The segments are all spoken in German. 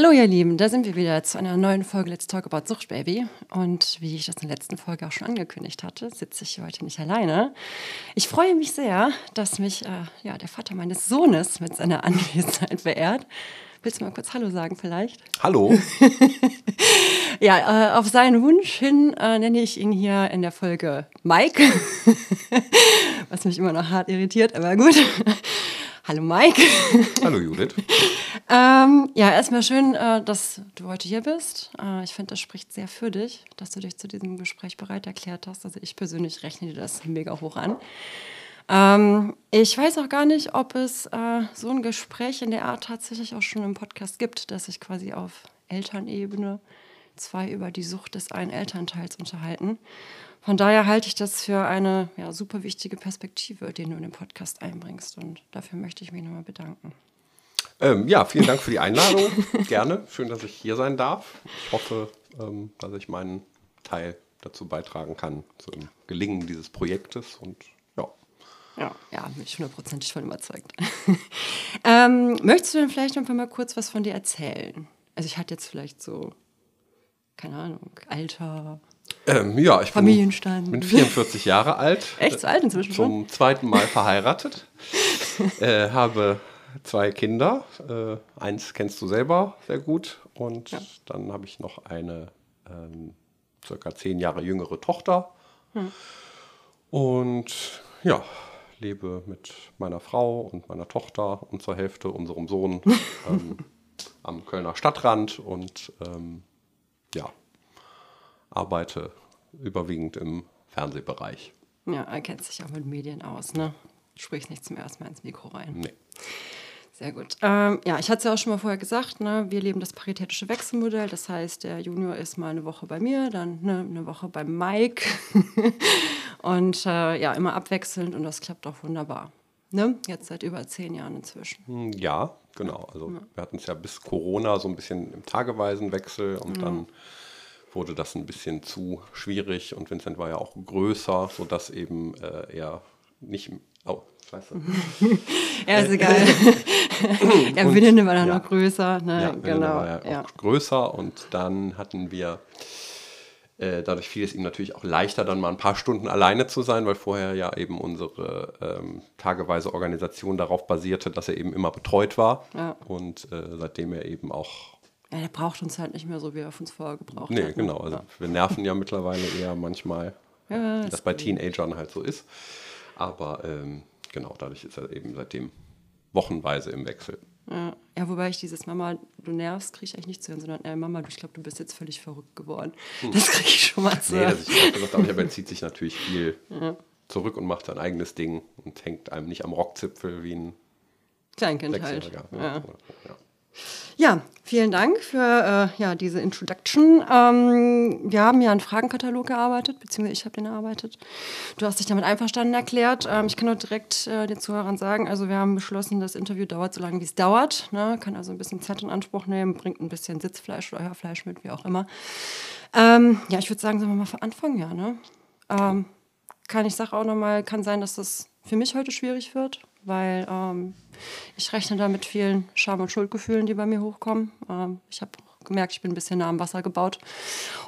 Hallo ihr Lieben, da sind wir wieder zu einer neuen Folge Let's Talk About Sucht Baby. Und wie ich das in der letzten Folge auch schon angekündigt hatte, sitze ich heute nicht alleine. Ich freue mich sehr, dass mich äh, ja, der Vater meines Sohnes mit seiner Anwesenheit beehrt. Willst du mal kurz Hallo sagen vielleicht? Hallo. ja, äh, auf seinen Wunsch hin äh, nenne ich ihn hier in der Folge Mike, was mich immer noch hart irritiert, aber gut. Hallo Mike. Hallo Judith. ähm, ja, erstmal schön, äh, dass du heute hier bist. Äh, ich finde, das spricht sehr für dich, dass du dich zu diesem Gespräch bereit erklärt hast. Also ich persönlich rechne dir das mega hoch an. Ähm, ich weiß auch gar nicht, ob es äh, so ein Gespräch in der Art tatsächlich auch schon im Podcast gibt, dass sich quasi auf Elternebene zwei über die Sucht des einen Elternteils unterhalten. Von daher halte ich das für eine ja, super wichtige Perspektive, die du in den Podcast einbringst. Und dafür möchte ich mich nochmal bedanken. Ähm, ja, vielen Dank für die Einladung. Gerne. Schön, dass ich hier sein darf. Ich hoffe, ähm, dass ich meinen Teil dazu beitragen kann zum Gelingen dieses Projektes. Und ja. Ja, ja bin ich hundertprozentig von überzeugt. ähm, möchtest du denn vielleicht einfach mal kurz was von dir erzählen? Also ich hatte jetzt vielleicht so, keine Ahnung, Alter, ähm, ja, ich Familienstand. Bin, bin 44 Jahre alt. Echt so alt inzwischen Zum schon? zweiten Mal verheiratet. äh, habe zwei Kinder. Äh, eins kennst du selber sehr gut. Und ja. dann habe ich noch eine ähm, circa zehn Jahre jüngere Tochter. Hm. Und ja, lebe mit meiner Frau und meiner Tochter und zur Hälfte unserem Sohn ähm, am Kölner Stadtrand. Und ähm, ja, arbeite überwiegend im Fernsehbereich. Ja, er kennt sich auch mit Medien aus, ne? Du sprichst nicht zum ersten Mal ins Mikro rein. Nee. Sehr gut. Ähm, ja, ich hatte es ja auch schon mal vorher gesagt, ne? wir leben das paritätische Wechselmodell. Das heißt, der Junior ist mal eine Woche bei mir, dann ne, eine Woche bei Mike. und äh, ja, immer abwechselnd und das klappt auch wunderbar. Ne? Jetzt seit über zehn Jahren inzwischen. Hm, ja, genau. Also ja. wir hatten es ja bis Corona so ein bisschen im tageweisen Wechsel und mhm. dann wurde das ein bisschen zu schwierig und Vincent war ja auch größer, sodass eben äh, er nicht. Oh, scheiße. ja, ist egal. ja, Willende war dann ja, noch größer. Ne? Ja, genau. war ja, ja, auch größer und dann hatten wir. Äh, dadurch fiel es ihm natürlich auch leichter, dann mal ein paar Stunden alleine zu sein, weil vorher ja eben unsere ähm, tageweise Organisation darauf basierte, dass er eben immer betreut war. Ja. Und äh, seitdem er eben auch ja, der braucht uns halt nicht mehr so, wie er uns vorher gebraucht nee, hat. Nee, genau. Also ja. wir nerven ja mittlerweile eher manchmal, ja, das, das bei Teenagern halt so ist. Aber ähm, genau, dadurch ist er eben seitdem wochenweise im Wechsel. Ja, ja wobei ich dieses Mama, du nervst, kriege ich eigentlich nicht zu hören, sondern ey, Mama, du, ich glaube, du bist jetzt völlig verrückt geworden. Hm. Das kriege ich schon mal zu hören. Nee, das ich gesagt, aber er zieht sich natürlich viel ja. zurück und macht sein eigenes Ding und hängt einem nicht am Rockzipfel wie ein Kleinkind halt. Ja. ja. Ja, vielen Dank für äh, ja, diese Introduction. Ähm, wir haben ja einen Fragenkatalog gearbeitet, beziehungsweise ich habe den erarbeitet. Du hast dich damit einverstanden erklärt. Ähm, ich kann auch direkt äh, den Zuhörern sagen, also wir haben beschlossen, das Interview dauert so lange, wie es dauert. Ne? Kann also ein bisschen Zeit in Anspruch nehmen, bringt ein bisschen Sitzfleisch oder Hörfleisch mit, wie auch immer. Ähm, ja, ich würde sagen, sagen wir mal für Anfang, ja. Ne? Ähm, kann ich sage auch nochmal, kann sein, dass das für mich heute schwierig wird, weil ähm, ich rechne da mit vielen Scham- und Schuldgefühlen, die bei mir hochkommen. Ähm, ich habe gemerkt, ich bin ein bisschen nah am Wasser gebaut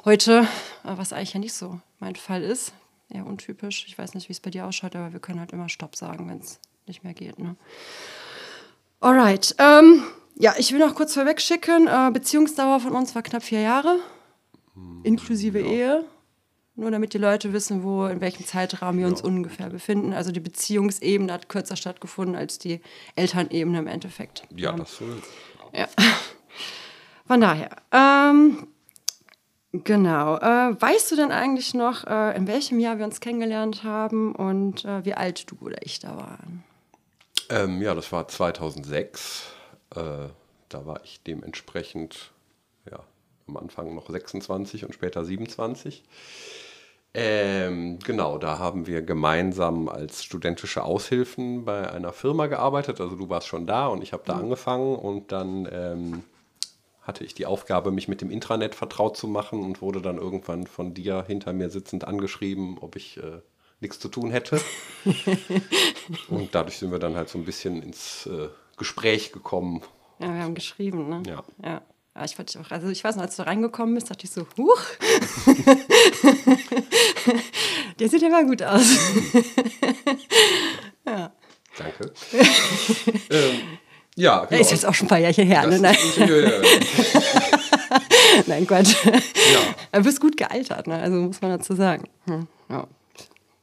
heute, äh, was eigentlich ja nicht so mein Fall ist. Eher untypisch. Ich weiß nicht, wie es bei dir ausschaut, aber wir können halt immer Stopp sagen, wenn es nicht mehr geht. Ne? Alright. Ähm, ja, ich will noch kurz vorweg schicken. Äh, Beziehungsdauer von uns war knapp vier Jahre, hm, inklusive ja. Ehe. Nur damit die Leute wissen, wo, in welchem Zeitraum wir uns ungefähr befinden. Also die Beziehungsebene hat kürzer stattgefunden als die Elternebene im Endeffekt. Ja, das so. Ja. Von daher. Ähm, genau. Äh, weißt du denn eigentlich noch, äh, in welchem Jahr wir uns kennengelernt haben und äh, wie alt du oder ich da waren? Ähm, ja, das war 2006. Äh, da war ich dementsprechend ja, am Anfang noch 26 und später 27. Ähm, genau, da haben wir gemeinsam als studentische Aushilfen bei einer Firma gearbeitet. Also du warst schon da und ich habe da mhm. angefangen und dann ähm, hatte ich die Aufgabe, mich mit dem Intranet vertraut zu machen und wurde dann irgendwann von dir hinter mir sitzend angeschrieben, ob ich äh, nichts zu tun hätte. und dadurch sind wir dann halt so ein bisschen ins äh, Gespräch gekommen. Ja, wir haben geschrieben, ne? Ja. ja. Aber ich fand auch, also ich weiß noch, als du reingekommen bist, dachte ich so, huch. Der sieht ja mal gut aus. ja. Danke. ähm, ja, genau. Ist jetzt auch schon ein paar Jahre her, ne? Nein. Ist, ja, ja. Nein, Quatsch. Ja. Du bist gut gealtert, ne? also muss man dazu sagen. Hm. Ja,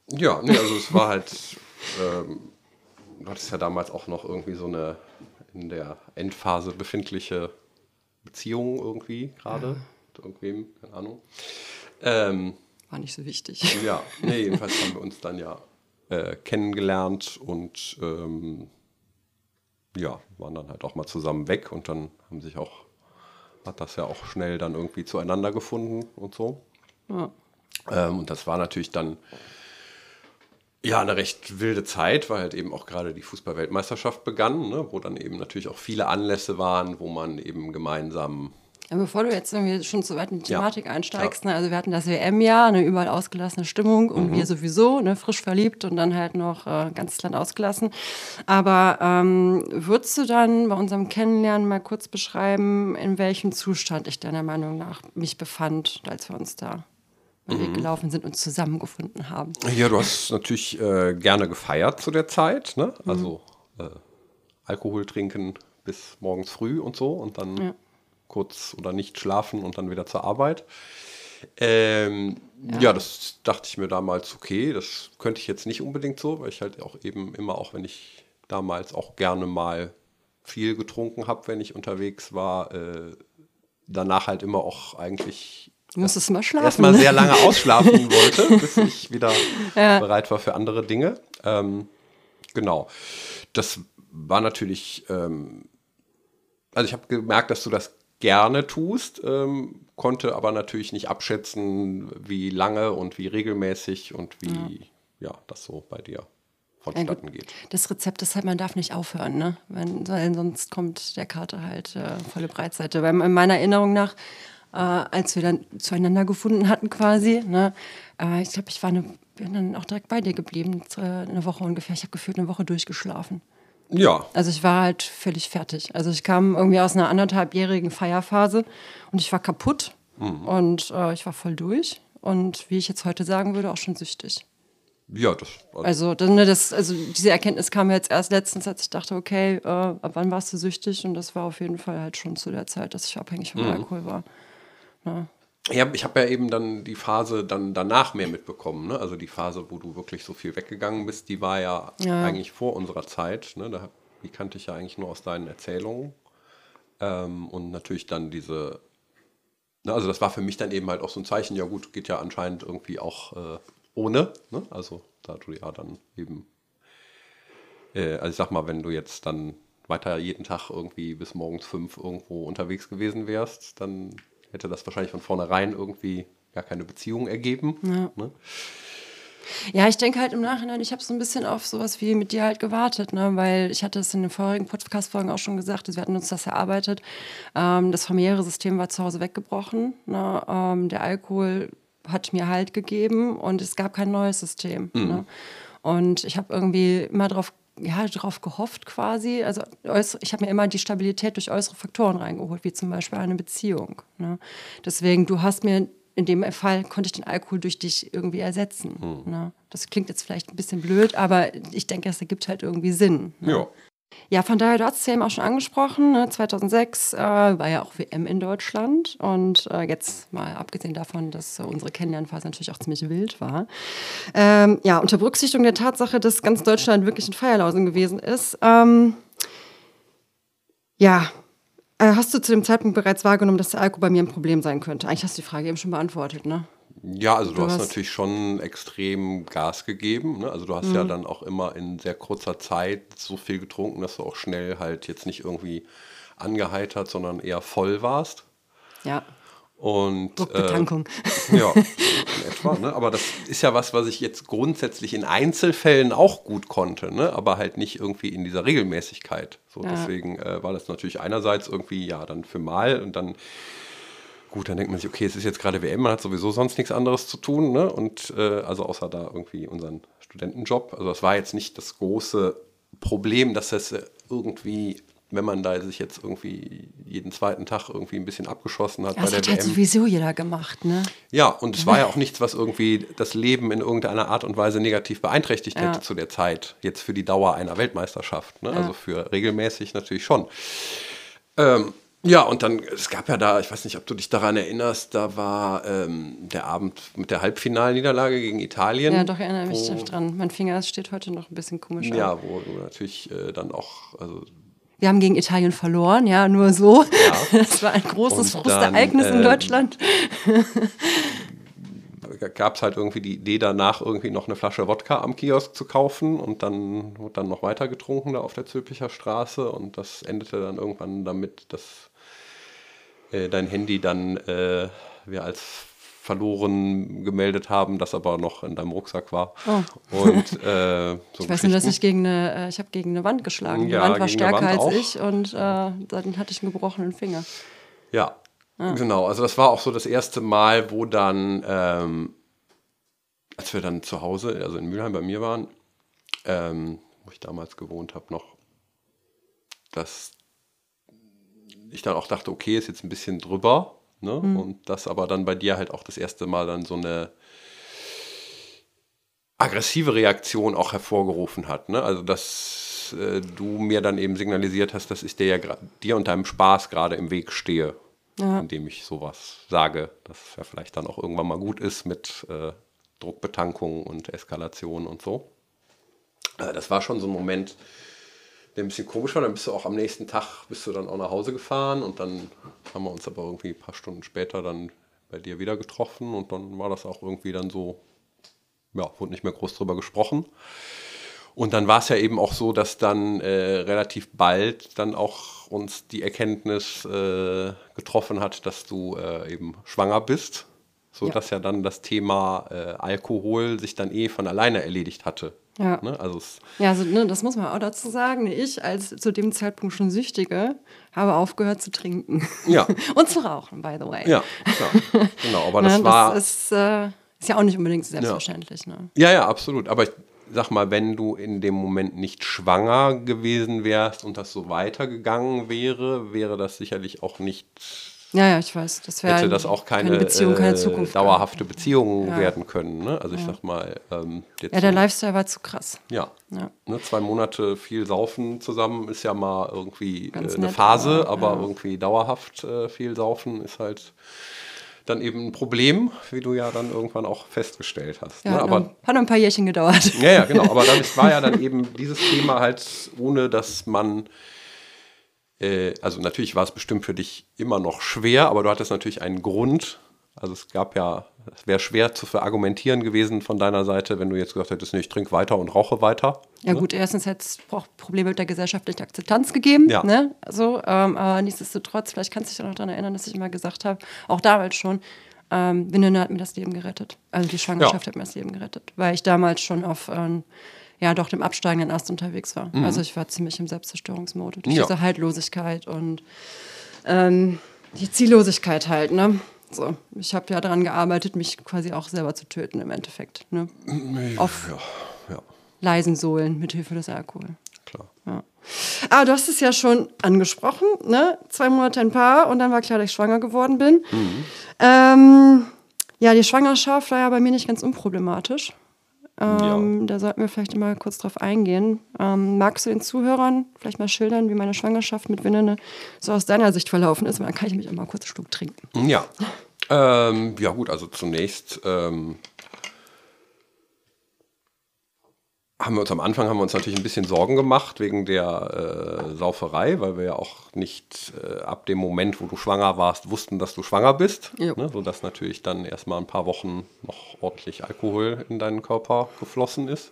ja nee, also es war halt, ähm, du hattest ja damals auch noch irgendwie so eine in der Endphase befindliche Beziehung irgendwie gerade. Ja. Irgendwem, keine Ahnung. Ähm, war nicht so wichtig. Ja, nee, jedenfalls haben wir uns dann ja äh, kennengelernt und ähm, ja, waren dann halt auch mal zusammen weg und dann haben sich auch, hat das ja auch schnell dann irgendwie zueinander gefunden und so. Ja. Ähm, und das war natürlich dann ja eine recht wilde Zeit, weil halt eben auch gerade die Fußballweltmeisterschaft begann, ne, wo dann eben natürlich auch viele Anlässe waren, wo man eben gemeinsam ja, bevor du jetzt irgendwie schon so weit in die Thematik ja, einsteigst, ne, also wir hatten das WM-Jahr, eine überall ausgelassene Stimmung und mhm. wir sowieso, ne, frisch verliebt und dann halt noch äh, ganzes Land ausgelassen. Aber ähm, würdest du dann bei unserem Kennenlernen mal kurz beschreiben, in welchem Zustand ich deiner Meinung nach mich befand, als wir uns da mhm. Weg gelaufen sind und zusammengefunden haben? Ja, du hast natürlich äh, gerne gefeiert zu der Zeit, ne? also mhm. äh, Alkohol trinken bis morgens früh und so und dann... Ja kurz oder nicht schlafen und dann wieder zur Arbeit. Ähm, ja. ja. das dachte ich mir damals, okay, das könnte ich jetzt nicht unbedingt so, weil ich halt auch eben immer, auch wenn ich damals auch gerne mal viel getrunken habe, wenn ich unterwegs war, äh, danach halt immer auch eigentlich Du musstest mal schlafen. Erstmal sehr lange ausschlafen wollte, bis ich wieder ja. bereit war für andere Dinge. Ähm, genau. Das war natürlich, ähm, also ich habe gemerkt, dass du das gerne tust, ähm, konnte aber natürlich nicht abschätzen, wie lange und wie regelmäßig und wie ja, ja das so bei dir vonstatten ja, geht. Das Rezept ist halt, man darf nicht aufhören, ne? Wenn, weil sonst kommt der Kater halt äh, volle Breitseite. Weil in meiner Erinnerung nach, äh, als wir dann zueinander gefunden hatten quasi, ne? Äh, ich glaube, ich war eine, bin dann auch direkt bei dir geblieben, eine Woche ungefähr. Ich habe gefühlt eine Woche durchgeschlafen. Ja. Also ich war halt völlig fertig. Also ich kam irgendwie aus einer anderthalbjährigen Feierphase und ich war kaputt mhm. und äh, ich war voll durch und wie ich jetzt heute sagen würde, auch schon süchtig. Ja, das. Also, also, ne, das, also diese Erkenntnis kam jetzt erst letztens, als ich dachte, okay, äh, ab wann warst du süchtig? Und das war auf jeden Fall halt schon zu der Zeit, dass ich abhängig vom mhm. Alkohol war. Ja. Ja, ich habe ja eben dann die Phase dann danach mehr mitbekommen. Ne? Also die Phase, wo du wirklich so viel weggegangen bist, die war ja, ja. eigentlich vor unserer Zeit. Ne? Da, die kannte ich ja eigentlich nur aus deinen Erzählungen. Ähm, und natürlich dann diese, ne? also das war für mich dann eben halt auch so ein Zeichen, ja gut, geht ja anscheinend irgendwie auch äh, ohne. Ne? Also da du ja dann eben, äh, also ich sag mal, wenn du jetzt dann weiter jeden Tag irgendwie bis morgens fünf irgendwo unterwegs gewesen wärst, dann hätte das wahrscheinlich von vornherein irgendwie gar keine Beziehung ergeben. Ja. Ne? Ja, ich denke halt im Nachhinein, ich habe so ein bisschen auf sowas wie mit dir halt gewartet, ne? weil ich hatte es in den vorherigen Podcast-Folgen auch schon gesagt, wir hatten uns das erarbeitet. Ähm, das familiäre System war zu Hause weggebrochen. Ne? Ähm, der Alkohol hat mir Halt gegeben und es gab kein neues System. Mhm. Ne? Und ich habe irgendwie immer darauf ja, darauf gehofft quasi. Also ich habe mir immer die Stabilität durch äußere Faktoren reingeholt, wie zum Beispiel eine Beziehung. Ne? Deswegen, du hast mir in dem Fall konnte ich den Alkohol durch dich irgendwie ersetzen. Hm. Ne? Das klingt jetzt vielleicht ein bisschen blöd, aber ich denke, es ergibt halt irgendwie Sinn. Ne? Ja. Ja, von daher, du hast es ja eben auch schon angesprochen, ne? 2006 äh, war ja auch WM in Deutschland und äh, jetzt mal abgesehen davon, dass äh, unsere Kennenlernphase natürlich auch ziemlich wild war. Ähm, ja, unter Berücksichtigung der Tatsache, dass ganz Deutschland wirklich in Feierlausen gewesen ist, ähm, ja, äh, hast du zu dem Zeitpunkt bereits wahrgenommen, dass der Alkohol bei mir ein Problem sein könnte? Eigentlich hast du die Frage eben schon beantwortet, ne? Ja, also du, du hast, hast, natürlich schon extrem Gas gegeben. Ne? Also du hast mhm. ja dann auch immer in sehr kurzer Zeit so viel getrunken, dass du auch schnell halt jetzt nicht irgendwie angeheitert, sondern eher voll warst. Ja. Und Druckbetankung. Äh, ja, in etwa. Ne? Aber das ist ja was, was ich jetzt grundsätzlich in Einzelfällen auch gut konnte, ne? aber halt nicht irgendwie in dieser Regelmäßigkeit. So, ja. Deswegen äh, war das natürlich einerseits irgendwie ja dann für mal und dann Gut, dann denkt man sich, okay, es ist jetzt gerade WM, man hat sowieso sonst nichts anderes zu tun, ne? Und äh, also außer da irgendwie unseren Studentenjob. Also das war jetzt nicht das große Problem, dass es irgendwie wenn man da sich jetzt irgendwie jeden zweiten Tag irgendwie ein bisschen abgeschossen hat. Das bei der hat halt sowieso jeder gemacht, ne? Ja, und es war ja auch nichts, was irgendwie das Leben in irgendeiner Art und Weise negativ beeinträchtigt ja. hätte zu der Zeit, jetzt für die Dauer einer Weltmeisterschaft. Ne? Ja. Also für regelmäßig natürlich schon. Ähm, ja, und dann, es gab ja da, ich weiß nicht, ob du dich daran erinnerst, da war ähm, der Abend mit der Halbfinalniederlage gegen Italien. Ja, doch, erinnere mich wo, dran. Mein Finger steht heute noch ein bisschen komisch. Ja, auf. wo du natürlich äh, dann auch, also wir haben gegen Italien verloren, ja, nur so. Ja. Das war ein großes Frustereignis äh, in Deutschland. gab es halt irgendwie die Idee danach, irgendwie noch eine Flasche Wodka am Kiosk zu kaufen und dann wurde dann noch weiter getrunken da auf der Zülpicher Straße und das endete dann irgendwann damit, dass äh, dein Handy dann äh, wir als verloren gemeldet haben, das aber noch in deinem Rucksack war. Oh. Und, äh, so ich weiß nur, dass ich gegen eine, äh, ich habe gegen eine Wand geschlagen. Die ja, Wand war stärker Wand als auch. ich und äh, dann hatte ich einen gebrochenen Finger. Ja, ah. genau. Also das war auch so das erste Mal, wo dann, ähm, als wir dann zu Hause, also in Mülheim bei mir waren, ähm, wo ich damals gewohnt habe noch, dass ich dann auch dachte, okay, ist jetzt ein bisschen drüber. Ne? Mhm. Und das aber dann bei dir halt auch das erste Mal dann so eine aggressive Reaktion auch hervorgerufen hat. Ne? Also dass äh, du mir dann eben signalisiert hast, dass ich dir ja dir und deinem Spaß gerade im Weg stehe, ja. indem ich sowas sage, dass ja vielleicht dann auch irgendwann mal gut ist mit äh, Druckbetankung und Eskalation und so. Äh, das war schon so ein Moment, der ein bisschen komisch war. Dann bist du auch am nächsten Tag, bist du dann auch nach Hause gefahren und dann haben wir uns aber irgendwie ein paar Stunden später dann bei dir wieder getroffen und dann war das auch irgendwie dann so, ja, wurde nicht mehr groß drüber gesprochen. Und dann war es ja eben auch so, dass dann äh, relativ bald dann auch uns die Erkenntnis äh, getroffen hat, dass du äh, eben schwanger bist, sodass ja. ja dann das Thema äh, Alkohol sich dann eh von alleine erledigt hatte. Ja. Ne? Also ja, also, ne, das muss man auch dazu sagen. Ich als zu dem Zeitpunkt schon Süchtige habe aufgehört zu trinken. Ja. Und zu rauchen, by the way. Ja, klar. genau. Aber das, ne, war. Das ist, äh, ist, ja auch nicht unbedingt selbstverständlich. Ja. Ne? ja, ja, absolut. Aber ich sag mal, wenn du in dem Moment nicht schwanger gewesen wärst und das so weitergegangen wäre, wäre das sicherlich auch nicht ja, ja, ich weiß. Das hätte das auch keine, keine Beziehung, keine äh, Zukunft dauerhafte Beziehung ja. werden können. Ne? Also ich sag mal. Ähm, ja, der Lifestyle war zu krass. Ja. ja. Ne, zwei Monate viel Saufen zusammen ist ja mal irgendwie äh, eine nett, Phase, aber, aber irgendwie dauerhaft äh, viel Saufen ist halt dann eben ein Problem, wie du ja dann irgendwann auch festgestellt hast. Ja, ne? aber, hat noch ein paar Jährchen gedauert. Ja, ja, genau. Aber dann war ja dann eben dieses Thema halt, ohne dass man äh, also natürlich war es bestimmt für dich immer noch schwer, aber du hattest natürlich einen Grund. Also es gab ja, es wäre schwer zu verargumentieren gewesen von deiner Seite, wenn du jetzt gesagt hättest, nee, ich trinke weiter und rauche weiter. Ja ne? gut, erstens hätte es Probleme mit der gesellschaftlichen Akzeptanz gegeben. Ja. Ne? Also, ähm, aber nichtsdestotrotz, vielleicht kannst du dich ja noch daran erinnern, dass ich immer gesagt habe, auch damals schon, ähm, Winne hat mir das Leben gerettet. Also die Schwangerschaft ja. hat mir das Leben gerettet, weil ich damals schon auf ähm, ja doch dem absteigenden Ast unterwegs war. Mhm. Also ich war ziemlich im Selbstzerstörungsmodus durch ja. diese Haltlosigkeit und ähm, die Ziellosigkeit halt, ne? So, ich habe ja daran gearbeitet, mich quasi auch selber zu töten im Endeffekt. Ne? Auf ja, ja. leisen Sohlen mit Hilfe des Alkohol. Klar. Ja. Aber du hast es ja schon angesprochen, ne? Zwei Monate ein Paar und dann war klar, dass ich schwanger geworden bin. Mhm. Ähm, ja, die Schwangerschaft war ja bei mir nicht ganz unproblematisch. Ähm, ja. Da sollten wir vielleicht mal kurz drauf eingehen. Ähm, magst du den Zuhörern vielleicht mal schildern, wie meine Schwangerschaft mit Winnene so aus deiner Sicht verlaufen ist? Und dann kann ich mich auch mal kurz einen Schluck trinken. Ja. Ähm, ja, gut, also zunächst ähm, haben wir uns am Anfang haben wir uns natürlich ein bisschen Sorgen gemacht wegen der äh, Sauferei, weil wir ja auch nicht äh, ab dem Moment, wo du schwanger warst, wussten, dass du schwanger bist. Ja. Ne, sodass natürlich dann erstmal ein paar Wochen noch ordentlich Alkohol in deinen Körper geflossen ist.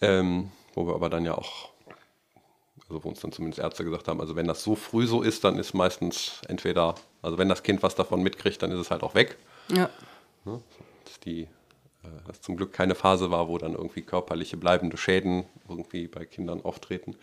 Ähm, wo wir aber dann ja auch, also wo uns dann zumindest Ärzte gesagt haben, also wenn das so früh so ist, dann ist meistens entweder, also wenn das Kind was davon mitkriegt, dann ist es halt auch weg. Ja. Ne, die äh, zum Glück keine Phase war, wo dann irgendwie körperliche bleibende Schäden irgendwie bei Kindern auftreten.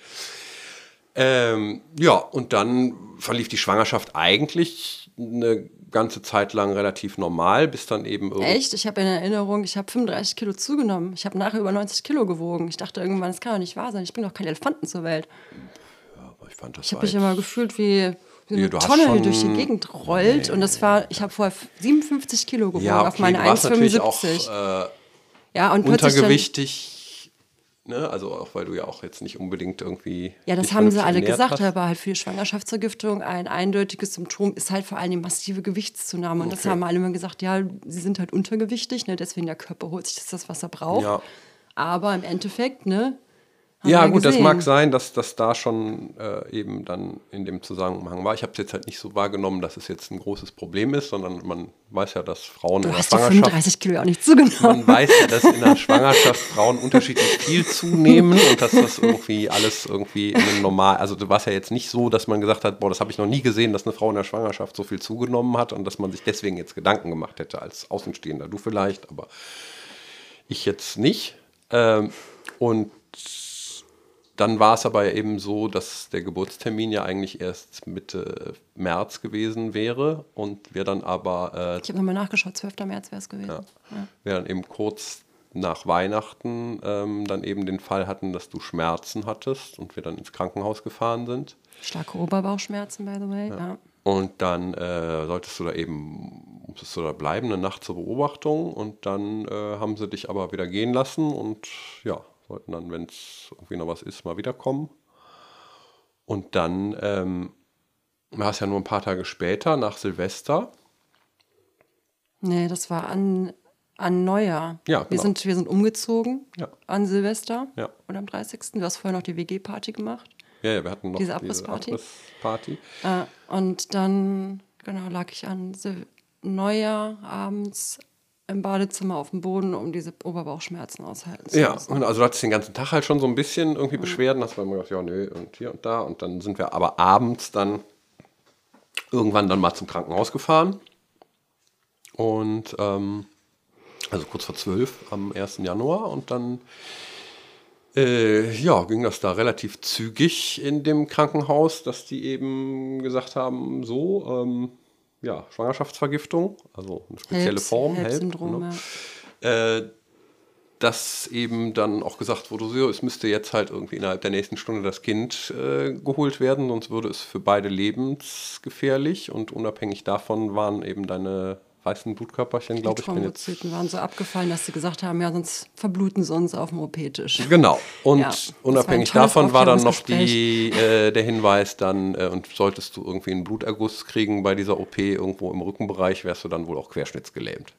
Ähm, ja, und dann verlief die Schwangerschaft eigentlich eine ganze Zeit lang relativ normal, bis dann eben irgendwie. Echt? Ich habe in Erinnerung, ich habe 35 Kilo zugenommen. Ich habe nachher über 90 Kilo gewogen. Ich dachte irgendwann, das kann doch nicht wahr sein. Ich bringe doch keine Elefanten zur Welt. ich fand das Ich habe mich immer gefühlt wie, wie eine Tonne, die durch die Gegend rollt. Nee. Und das war, ich habe vorher 57 Kilo gewogen ja, okay, auf meine 1,75. Äh, ja, und untergewichtig Ne? Also auch weil du ja auch jetzt nicht unbedingt irgendwie. Ja, das haben sie alle gesagt, hast. aber halt für die Schwangerschaftsvergiftung ein eindeutiges Symptom ist halt vor allem die massive Gewichtszunahme. Und okay. das haben alle immer gesagt, ja, sie sind halt untergewichtig, ne? deswegen der Körper holt sich das, was er braucht. Ja. Aber im Endeffekt, ne, ja, gut, gesehen. das mag sein, dass das da schon äh, eben dann in dem Zusammenhang war. Ich habe es jetzt halt nicht so wahrgenommen, dass es jetzt ein großes Problem ist, sondern man weiß ja, dass Frauen du in der hast Schwangerschaft. 35 Kilo auch nicht zugenommen. Man weiß ja, dass in der Schwangerschaft Frauen unterschiedlich viel zunehmen und dass das irgendwie alles irgendwie in einem normal. Also du warst ja jetzt nicht so, dass man gesagt hat, boah, das habe ich noch nie gesehen, dass eine Frau in der Schwangerschaft so viel zugenommen hat und dass man sich deswegen jetzt Gedanken gemacht hätte als Außenstehender. Du vielleicht, aber ich jetzt nicht. Ähm, und dann war es aber eben so, dass der Geburtstermin ja eigentlich erst Mitte März gewesen wäre und wir dann aber. Äh, ich habe nochmal nachgeschaut, 12. März wäre es gewesen. Ja, ja. Wir dann eben kurz nach Weihnachten ähm, dann eben den Fall hatten, dass du Schmerzen hattest und wir dann ins Krankenhaus gefahren sind. Starke Oberbauchschmerzen, by the way. Ja. ja. Und dann äh, solltest du da eben, musstest du da bleiben, eine Nacht zur Beobachtung und dann äh, haben sie dich aber wieder gehen lassen und ja, sollten dann, wenn es irgendwie noch was ist, mal wiederkommen. Und dann ähm, war es ja nur ein paar Tage später, nach Silvester. Nee, das war an, an Neujahr. Ja, genau. wir, sind, wir sind umgezogen ja. an Silvester ja. oder am 30. Du hast vorher noch die WG-Party gemacht. Ja, ja, wir hatten noch diese Abrissparty. Abriss äh, und dann, genau, lag ich an Sil Neujahr abends im Badezimmer auf dem Boden, um diese Oberbauchschmerzen aushalten zu Ja, und also du hattest den ganzen Tag halt schon so ein bisschen irgendwie Beschwerden, hast du immer gedacht, ja, nö, und hier und da. Und dann sind wir aber abends dann irgendwann dann mal zum Krankenhaus gefahren. Und ähm, also kurz vor zwölf am 1. Januar. Und dann äh, ja, ging das da relativ zügig in dem Krankenhaus, dass die eben gesagt haben, so, ähm, ja, Schwangerschaftsvergiftung, also eine spezielle Helps, Form, Help-Syndrom. Help, ja. äh, dass eben dann auch gesagt wurde, so, es müsste jetzt halt irgendwie innerhalb der nächsten Stunde das Kind äh, geholt werden, sonst würde es für beide lebensgefährlich und unabhängig davon waren eben deine weißen Blutkörperchen, glaube ich. Die Thrombozyten waren so abgefallen, dass sie gesagt haben, ja, sonst verbluten sie uns auf dem OP-Tisch. Genau. Und ja, unabhängig davon war dann noch die, äh, der Hinweis dann, äh, und solltest du irgendwie einen Bluterguss kriegen bei dieser OP irgendwo im Rückenbereich, wärst du dann wohl auch querschnittsgelähmt.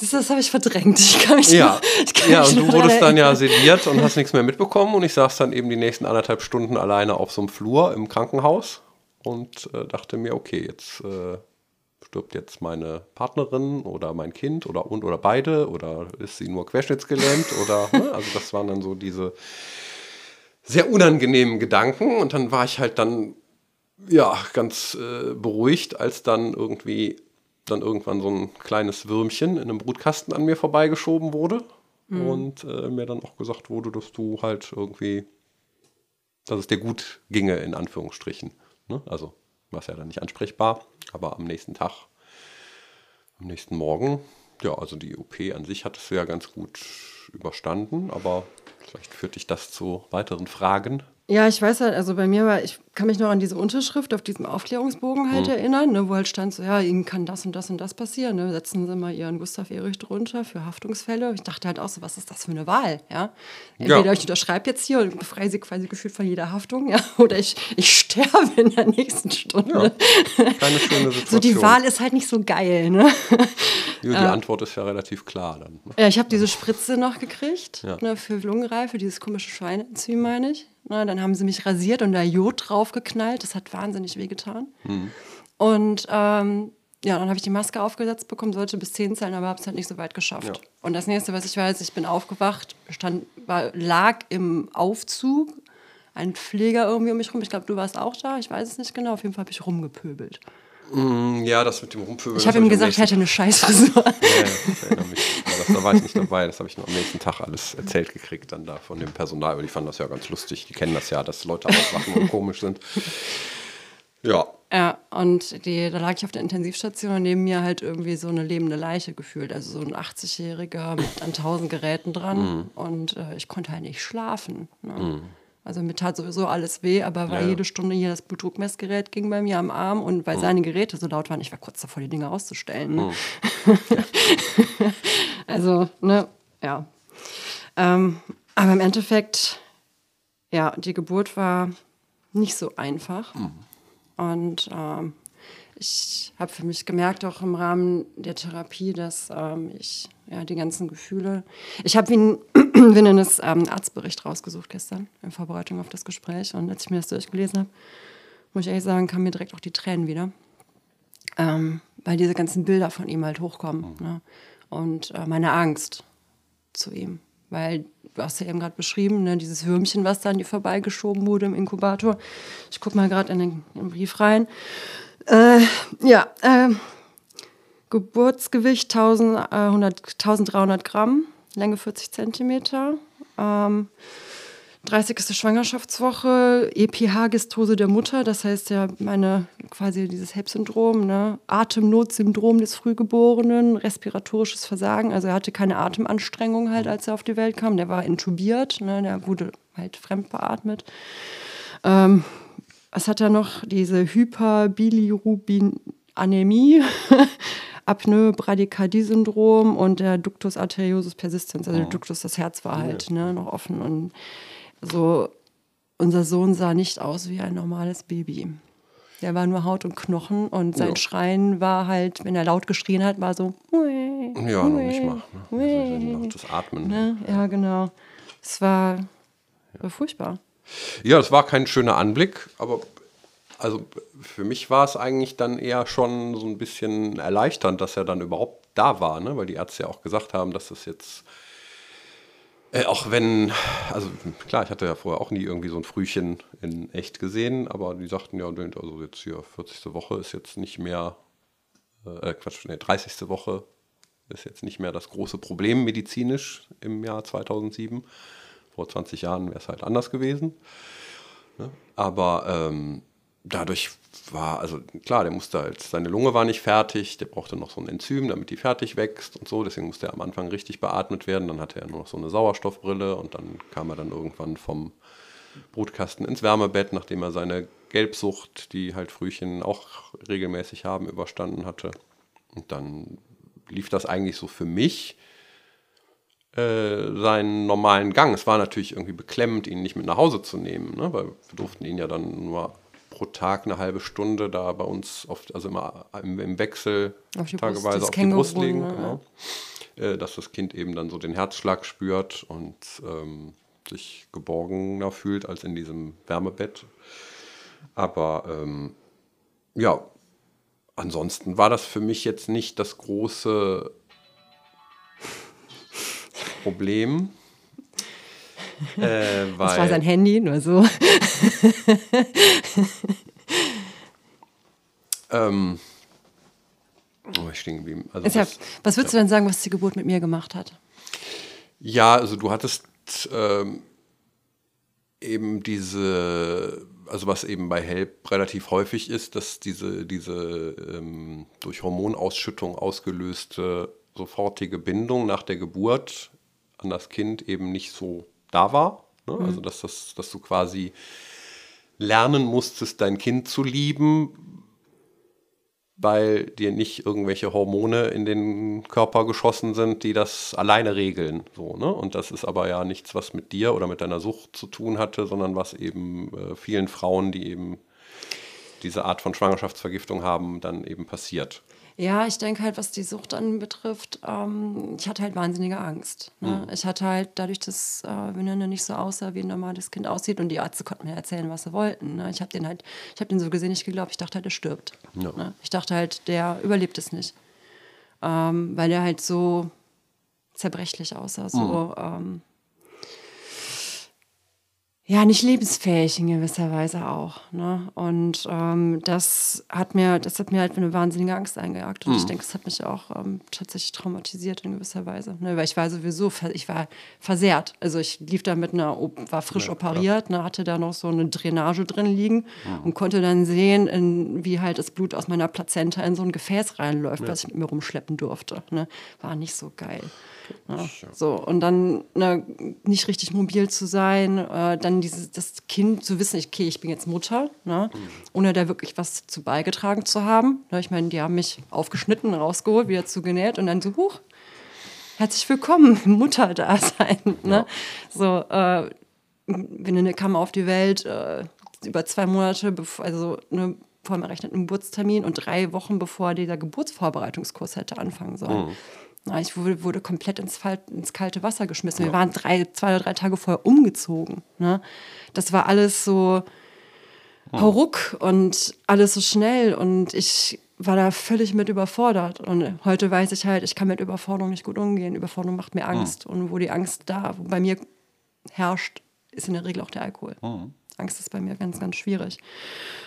Das, das habe ich verdrängt. Ich kann mich ja, noch, kann ja und du wurdest dann ja sediert und hast nichts mehr mitbekommen. Und ich saß dann eben die nächsten anderthalb Stunden alleine auf so einem Flur im Krankenhaus und äh, dachte mir, okay, jetzt äh, stirbt jetzt meine Partnerin oder mein Kind oder und oder beide oder ist sie nur querschnittsgelähmt oder ne? also das waren dann so diese sehr unangenehmen Gedanken und dann war ich halt dann ja ganz äh, beruhigt, als dann irgendwie dann irgendwann so ein kleines Würmchen in einem Brutkasten an mir vorbeigeschoben wurde mhm. und äh, mir dann auch gesagt wurde, dass du halt irgendwie, dass es dir gut ginge in Anführungsstrichen. Ne? Also war ja dann nicht ansprechbar, aber am nächsten Tag, am nächsten Morgen, ja, also die OP an sich hattest du ja ganz gut überstanden, aber vielleicht führt dich das zu weiteren Fragen. Ja, ich weiß halt, also bei mir war, ich kann mich noch an diese Unterschrift auf diesem Aufklärungsbogen halt mhm. erinnern, ne, wo halt stand so, ja, Ihnen kann das und das und das passieren. Ne? Setzen Sie mal Ihren Gustav Erich drunter für Haftungsfälle. Ich dachte halt auch so, was ist das für eine Wahl? Ja? Entweder ja. ich unterschreibe jetzt hier und befreie Sie quasi gefühlt von jeder Haftung, ja, oder ich, ich sterbe in der nächsten Stunde. Ja, keine schöne Situation. So die Wahl ist halt nicht so geil, ne? Ja, die äh, Antwort ist ja relativ klar dann. Ne? Ja, ich habe diese Spritze noch gekriegt ja. ne, für Lungenreife, dieses komische Schweinenzym, meine ich. Ne, dann haben sie mich rasiert und da Jod draufgeknallt. Das hat wahnsinnig wehgetan. Mhm. Und ähm, ja, dann habe ich die Maske aufgesetzt bekommen, sollte bis 10 zählen, aber habe es halt nicht so weit geschafft. Ja. Und das nächste, was ich weiß, ich bin aufgewacht, stand, war, lag im Aufzug, ein Pfleger irgendwie um mich rum. Ich glaube, du warst auch da, ich weiß es nicht genau. Auf jeden Fall habe ich rumgepöbelt. Mm, ja, das mit dem Rumpöbeln. Ich habe ihm gesagt, er hätte eine Scheißfrisur. ja, ja, ich erinnere mich. Das, da war ich nicht dabei. Das habe ich nur am nächsten Tag alles erzählt gekriegt, dann da von dem Personal. Und die fanden das ja ganz lustig. Die kennen das ja, dass Leute aufwachen und komisch sind. Ja. Ja, und die, da lag ich auf der Intensivstation und neben mir halt irgendwie so eine lebende Leiche gefühlt. Also so ein 80-Jähriger mit an tausend Geräten dran. Mm. Und äh, ich konnte halt nicht schlafen. Ne? Mm. Also mir tat sowieso alles weh, aber weil Ja. jede Stunde hier das Blutdruckmessgerät ging bei mir am Arm und Mhm. weil seine Geräte so laut waren, ich war kurz davor, die Dinger auszustellen. Ne? also, ne, ja. Ähm, aber im Endeffekt, ja, die Geburt war nicht so einfach. Und ähm, ich habe für mich gemerkt, auch im Rahmen der Therapie, dass ähm, ich ja die ganzen Gefühle. Ich habe wie ein Winnendes ähm, Arztbericht rausgesucht gestern in Vorbereitung auf das Gespräch. Und als ich mir das durchgelesen habe, muss ich ehrlich sagen, kamen mir direkt auch die Tränen wieder. Ähm, weil diese ganzen Bilder von ihm halt hochkommen. Ne? Und äh, meine Angst zu ihm. Weil du hast ja eben gerade beschrieben, ne, dieses Würmchen, was da an dir vorbeigeschoben wurde im Inkubator. Ich gucke mal gerade in in den Brief rein. Äh, ja, äh, Geburtsgewicht 1000, äh, 100, 1300 Gramm, Länge 40 Zentimeter. Ähm, 30. Schwangerschaftswoche, EPH-Gestose der Mutter, das heißt ja meine quasi dieses HEP-Syndrom, ne? Atemnotsyndrom des Frühgeborenen, respiratorisches Versagen, also er hatte keine Atemanstrengung halt, als er auf die Welt kam, der war intubiert, ne? der wurde halt fremdbeatmet. Ähm, was hat er noch? Diese Hyperbilirubinemie, Apnoe, Bradykardie-Syndrom und der Ductus arteriosus persistens, also der Ductus, das Herz war halt ne, noch offen und so, unser Sohn sah nicht aus wie ein normales Baby. Der war nur Haut und Knochen und sein Ja. Schreien war halt, wenn er laut geschrien hat, war so. Ja, noch nicht mal. Ne? Also, das Atmen. Ne? Ja, genau. Es war, war furchtbar. Ja, es war kein schöner Anblick, aber also für mich war es eigentlich dann eher schon so ein bisschen erleichternd, dass er dann überhaupt da war, ne? weil die Ärzte ja auch gesagt haben, dass das jetzt, äh, auch wenn, also klar, ich hatte ja vorher auch nie irgendwie so ein Frühchen in echt gesehen, aber die sagten ja, also jetzt hier 40. Woche ist jetzt nicht mehr, äh, Quatsch, nee, 30. Woche ist jetzt nicht mehr das große Problem medizinisch im Jahr 2007. Vor 20 Jahren wäre es halt anders gewesen. Ne? Aber ähm, dadurch war, also klar, der musste halt, seine Lunge war nicht fertig, der brauchte noch so ein Enzym, damit die fertig wächst und so. Deswegen musste er am Anfang richtig beatmet werden. Dann hatte er nur noch so eine Sauerstoffbrille und dann kam er dann irgendwann vom Brutkasten ins Wärmebett, nachdem er seine Gelbsucht, die halt Frühchen auch regelmäßig haben, überstanden hatte. Und dann lief das eigentlich so für mich äh, seinen normalen Gang. Es war natürlich irgendwie beklemmend, ihn nicht mit nach Hause zu nehmen, ne? weil wir durften ihn ja dann nur pro Tag eine halbe Stunde da bei uns oft, also immer im, im Wechsel Auf Brust, tageweise das auf die Brust legen, ne? genau. äh, dass das Kind eben dann so den Herzschlag spürt und ähm, sich geborgener fühlt als in diesem Wärmebett. Aber ähm, ja, ansonsten war das für mich jetzt nicht das große Problem. äh, weil, Das war sein Handy, nur so. ähm, oh, ich stehen geblieben. Also ja, das- was würdest du denn sagen, was die Geburt mit mir gemacht hat? Ja, also du hattest ähm, eben diese, also was eben bei HELP relativ häufig ist, dass diese, diese ähm, durch Hormonausschüttung ausgelöste sofortige Bindung nach der Geburt an das Kind eben nicht so da war. Ne? Also dass, das, dass du quasi lernen musstest, dein Kind zu lieben, weil dir nicht irgendwelche Hormone in den Körper geschossen sind, die das alleine regeln. So, ne? Und das ist aber ja nichts, was mit dir oder mit deiner Sucht zu tun hatte, sondern was eben äh, vielen Frauen, die eben diese Art von Schwangerschaftsvergiftung haben, dann eben passiert. Ja, ich denke halt, was die Sucht anbetrifft, ähm, ich hatte halt wahnsinnige Angst. Ne? Ich hatte halt dadurch, dass äh, Venende nicht so aussah, wie ein normales Kind aussieht und die Ärzte konnten mir erzählen, was sie wollten. Ne? Ich habe den halt, ich habe den so gesehen, nicht geglaubt. Ich dachte halt, er stirbt. Ja. Ne? Ich dachte halt, der überlebt es nicht. Ähm, weil er halt so zerbrechlich aussah, so ähm, ja, nicht lebensfähig in gewisser Weise auch. Ne? Und ähm, das hat mir, das hat mir halt eine wahnsinnige Angst eingejagt. Und ich denke, das hat mich auch ähm, tatsächlich traumatisiert in gewisser Weise. Ne? Weil ich war sowieso, ich war versehrt. Also ich lief da mit einer, war frisch operiert, ne? hatte da noch so eine Drainage drin liegen und konnte dann sehen, in, wie halt das Blut aus meiner Plazenta in so ein Gefäß reinläuft, was ich mit mir rumschleppen durfte. Ne? War nicht so geil. Ja, so, und dann ne, nicht richtig mobil zu sein, äh, dann dieses, das Kind zu wissen, okay, ich bin jetzt Mutter, ne? Mhm. ohne da wirklich was zu beigetragen zu haben. Ne? Ich meine, die haben mich aufgeschnitten, rausgeholt, wieder zugenäht und dann so, huch, herzlich willkommen, Mutter da sein. Ne? Ja. So, äh, Veninde kam auf die Welt äh, über zwei Monate, bevor, also ne, vor dem errechneten Geburtstermin und drei Wochen bevor dieser Geburtsvorbereitungskurs hätte anfangen sollen. Mhm. Na, ich wurde, wurde komplett ins, ins, kalte Wasser geschmissen. Ja. Wir waren drei, zwei oder drei Tage vorher umgezogen. Ne? Das war alles so mhm. hauruck und alles so schnell und ich war da völlig mit überfordert. Und heute weiß ich halt, ich kann mit Überforderung nicht gut umgehen. Überforderung macht mir Angst. Mhm. Und wo die Angst da bei mir herrscht, ist in der Regel auch der Alkohol. Mhm. Angst ist bei mir ganz, ganz schwierig.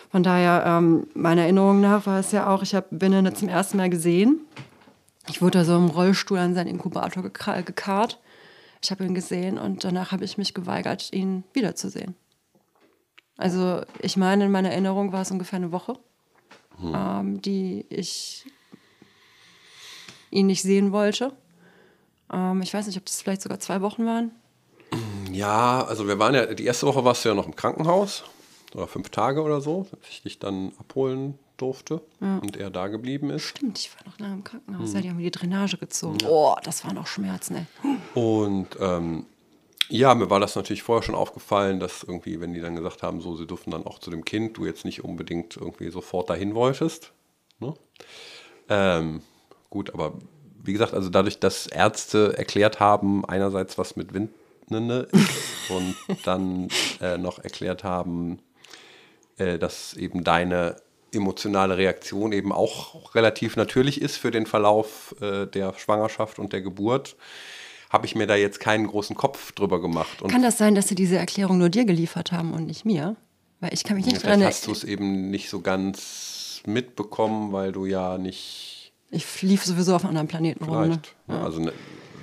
Von daher, ähm, meiner Erinnerung nach war es ja auch, ich habe Binnen zum ersten Mal gesehen. Ich wurde da so im Rollstuhl an seinen Inkubator gekarrt. Ich habe ihn gesehen und danach habe ich mich geweigert, ihn wiederzusehen. Also ich meine, in meiner Erinnerung war es ungefähr eine Woche, hm. ähm, die ich ihn nicht sehen wollte. Ähm, ich weiß nicht, ob das vielleicht sogar zwei Wochen waren. Ja, also wir waren ja, die erste Woche warst du ja noch im Krankenhaus oder fünf Tage oder so, dass ich dich dann abholen durfte ja. und er da geblieben ist. Stimmt, ich war noch lange im Krankenhaus. Mhm. Ja, die haben mir die Drainage gezogen. Ja. Oh, das waren auch Schmerzen, ey. Und ähm, ja, mir war das natürlich vorher schon aufgefallen, dass irgendwie, wenn die dann gesagt haben, so, sie dürfen dann auch zu dem Kind, du jetzt nicht unbedingt irgendwie sofort dahin wolltest. Ne? Ähm, gut, aber wie gesagt, also dadurch, dass Ärzte erklärt haben, einerseits was mit Windnende und dann äh, noch erklärt haben, äh, dass eben deine emotionale Reaktion eben auch relativ natürlich ist für den Verlauf äh, der Schwangerschaft und der Geburt, habe ich mir da jetzt keinen großen Kopf drüber gemacht. Und Kann das sein, dass sie diese Erklärung nur dir geliefert haben und nicht mir? Weil ich kann mich nicht ja, dran erinnern. hast du es eben nicht so ganz mitbekommen, weil du ja nicht. Ich lief sowieso auf einem anderen Planeten rum. Ne? Ja. Also ne,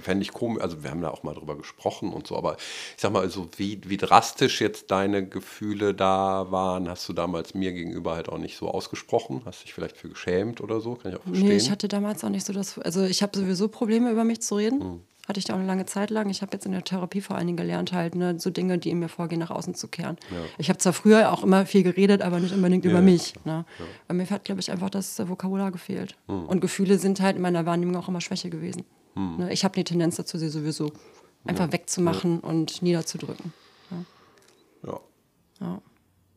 fände ich komisch, also wir haben da auch mal drüber gesprochen und so, aber ich sag mal, also wie, wie drastisch jetzt deine Gefühle da waren, hast du damals mir gegenüber halt auch nicht so ausgesprochen? Hast dich vielleicht für geschämt oder so? Kann ich auch verstehen. Nee, ich hatte damals auch nicht so das, also ich habe sowieso Probleme über mich zu reden. Hm. Hatte ich da auch eine lange Zeit lang. Ich habe jetzt in der Therapie vor allen Dingen gelernt, halt ne, so Dinge, die in mir vorgehen, nach außen zu kehren. Ja. Ich habe zwar früher auch immer viel geredet, aber nicht unbedingt ja, über mich. Ne? Ja. Bei mir hat, glaube ich, einfach das Vokabular gefehlt. Hm. Und Gefühle sind halt in meiner Wahrnehmung auch immer Schwäche gewesen. Hm. Ne, ich habe die Tendenz dazu, sie sowieso einfach ja. wegzumachen ja. und niederzudrücken. Ja. ja.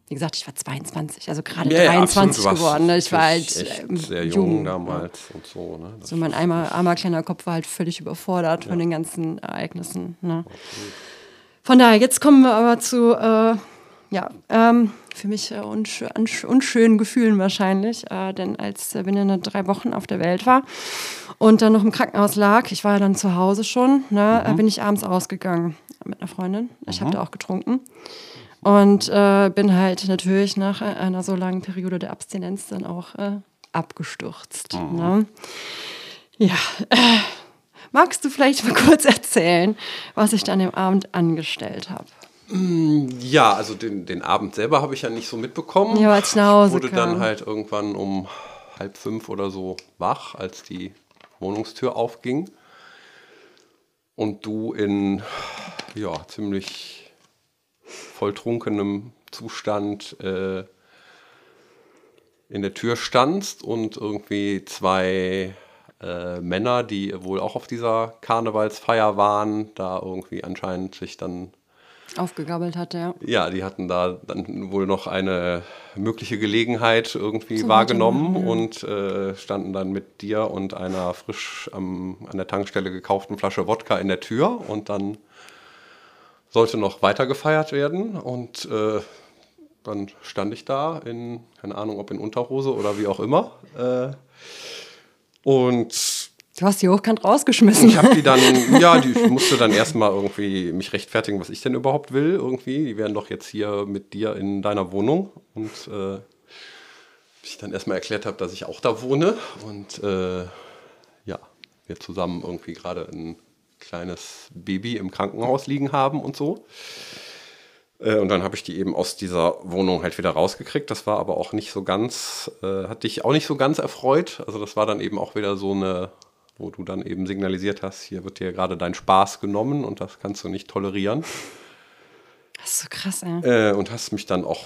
Wie gesagt, ich war 22, also gerade ja, 23 geworden. Ne? Ich war halt ähm, sehr jung, damals und so. Ne? So mein armer, armer kleiner Kopf war halt völlig überfordert von den ganzen Ereignissen. Ne? Okay. Von daher, jetzt kommen wir aber zu äh, ja, ähm, für mich äh, unsch unschönen Gefühlen wahrscheinlich. Äh, denn als äh, Benjamin drei Wochen auf der Welt war und dann noch im Krankenhaus lag, ich war ja dann zu Hause schon, ne, mhm. bin ich abends ausgegangen mit einer Freundin. Ich mhm. habe da auch getrunken. Und äh, bin halt natürlich nach einer so langen Periode der Abstinenz dann auch äh, abgestürzt. Mhm. Ne? Ja, äh, magst du vielleicht mal kurz erzählen, was ich dann im Abend angestellt habe? Mm, ja, also den, den Abend selber habe ich ja nicht so mitbekommen. Ja, als ich nach Hause ich wurde kam. dann halt irgendwann um halb fünf oder so wach, als die Wohnungstür aufging. Und du in ja, ziemlich volltrunkenem Zustand äh, in der Tür standst und irgendwie zwei äh, Männer, die wohl auch auf dieser Karnevalsfeier waren, da irgendwie anscheinend sich dann aufgegabelt hatte, ja. Ja, die hatten da dann wohl noch eine mögliche Gelegenheit irgendwie Zum wahrgenommen ja. und äh, standen dann mit dir und einer frisch am, an der Tankstelle gekauften Flasche Wodka in der Tür und dann sollte noch weiter gefeiert werden und äh, dann stand ich da in, keine Ahnung, ob in Unterhose oder wie auch immer. Äh, und Du hast die hochkant rausgeschmissen. Ich habe die dann, ja, die, ich musste dann erstmal irgendwie mich rechtfertigen, was ich denn überhaupt will, irgendwie. Die wären doch jetzt hier mit dir in deiner Wohnung. Und äh, ich dann erstmal erklärt habe, dass ich auch da wohne. Und äh, ja, wir zusammen irgendwie gerade ein kleines Baby im Krankenhaus liegen haben und so. Äh, und dann habe ich die eben aus dieser Wohnung halt wieder rausgekriegt. Das war aber auch nicht so ganz, äh, hat dich auch nicht so ganz erfreut. Also das war dann eben auch wieder so eine wo du dann eben signalisiert hast, hier wird dir gerade dein Spaß genommen und das kannst du nicht tolerieren. Das ist so krass, ey. Äh, und hast mich dann auch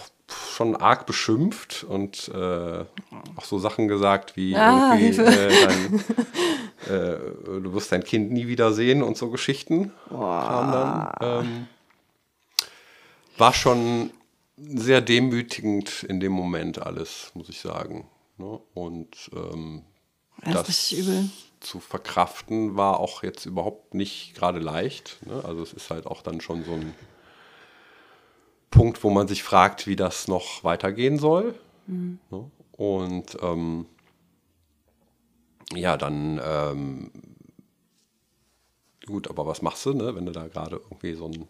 schon arg beschimpft und äh, auch so Sachen gesagt wie ah, äh, dein, äh, du wirst dein Kind nie wiedersehen und so Geschichten kamen dann. Ähm, war schon sehr demütigend in dem Moment alles, muss ich sagen. Ne? Und ähm, das, das zu verkraften war auch jetzt überhaupt nicht gerade leicht. Ne? Also es ist halt auch dann schon so ein Punkt, wo man sich fragt, wie das noch weitergehen soll. Mhm. Ne? Und ähm, ja, dann ähm, gut, aber was machst du, ne, wenn du da gerade irgendwie so ein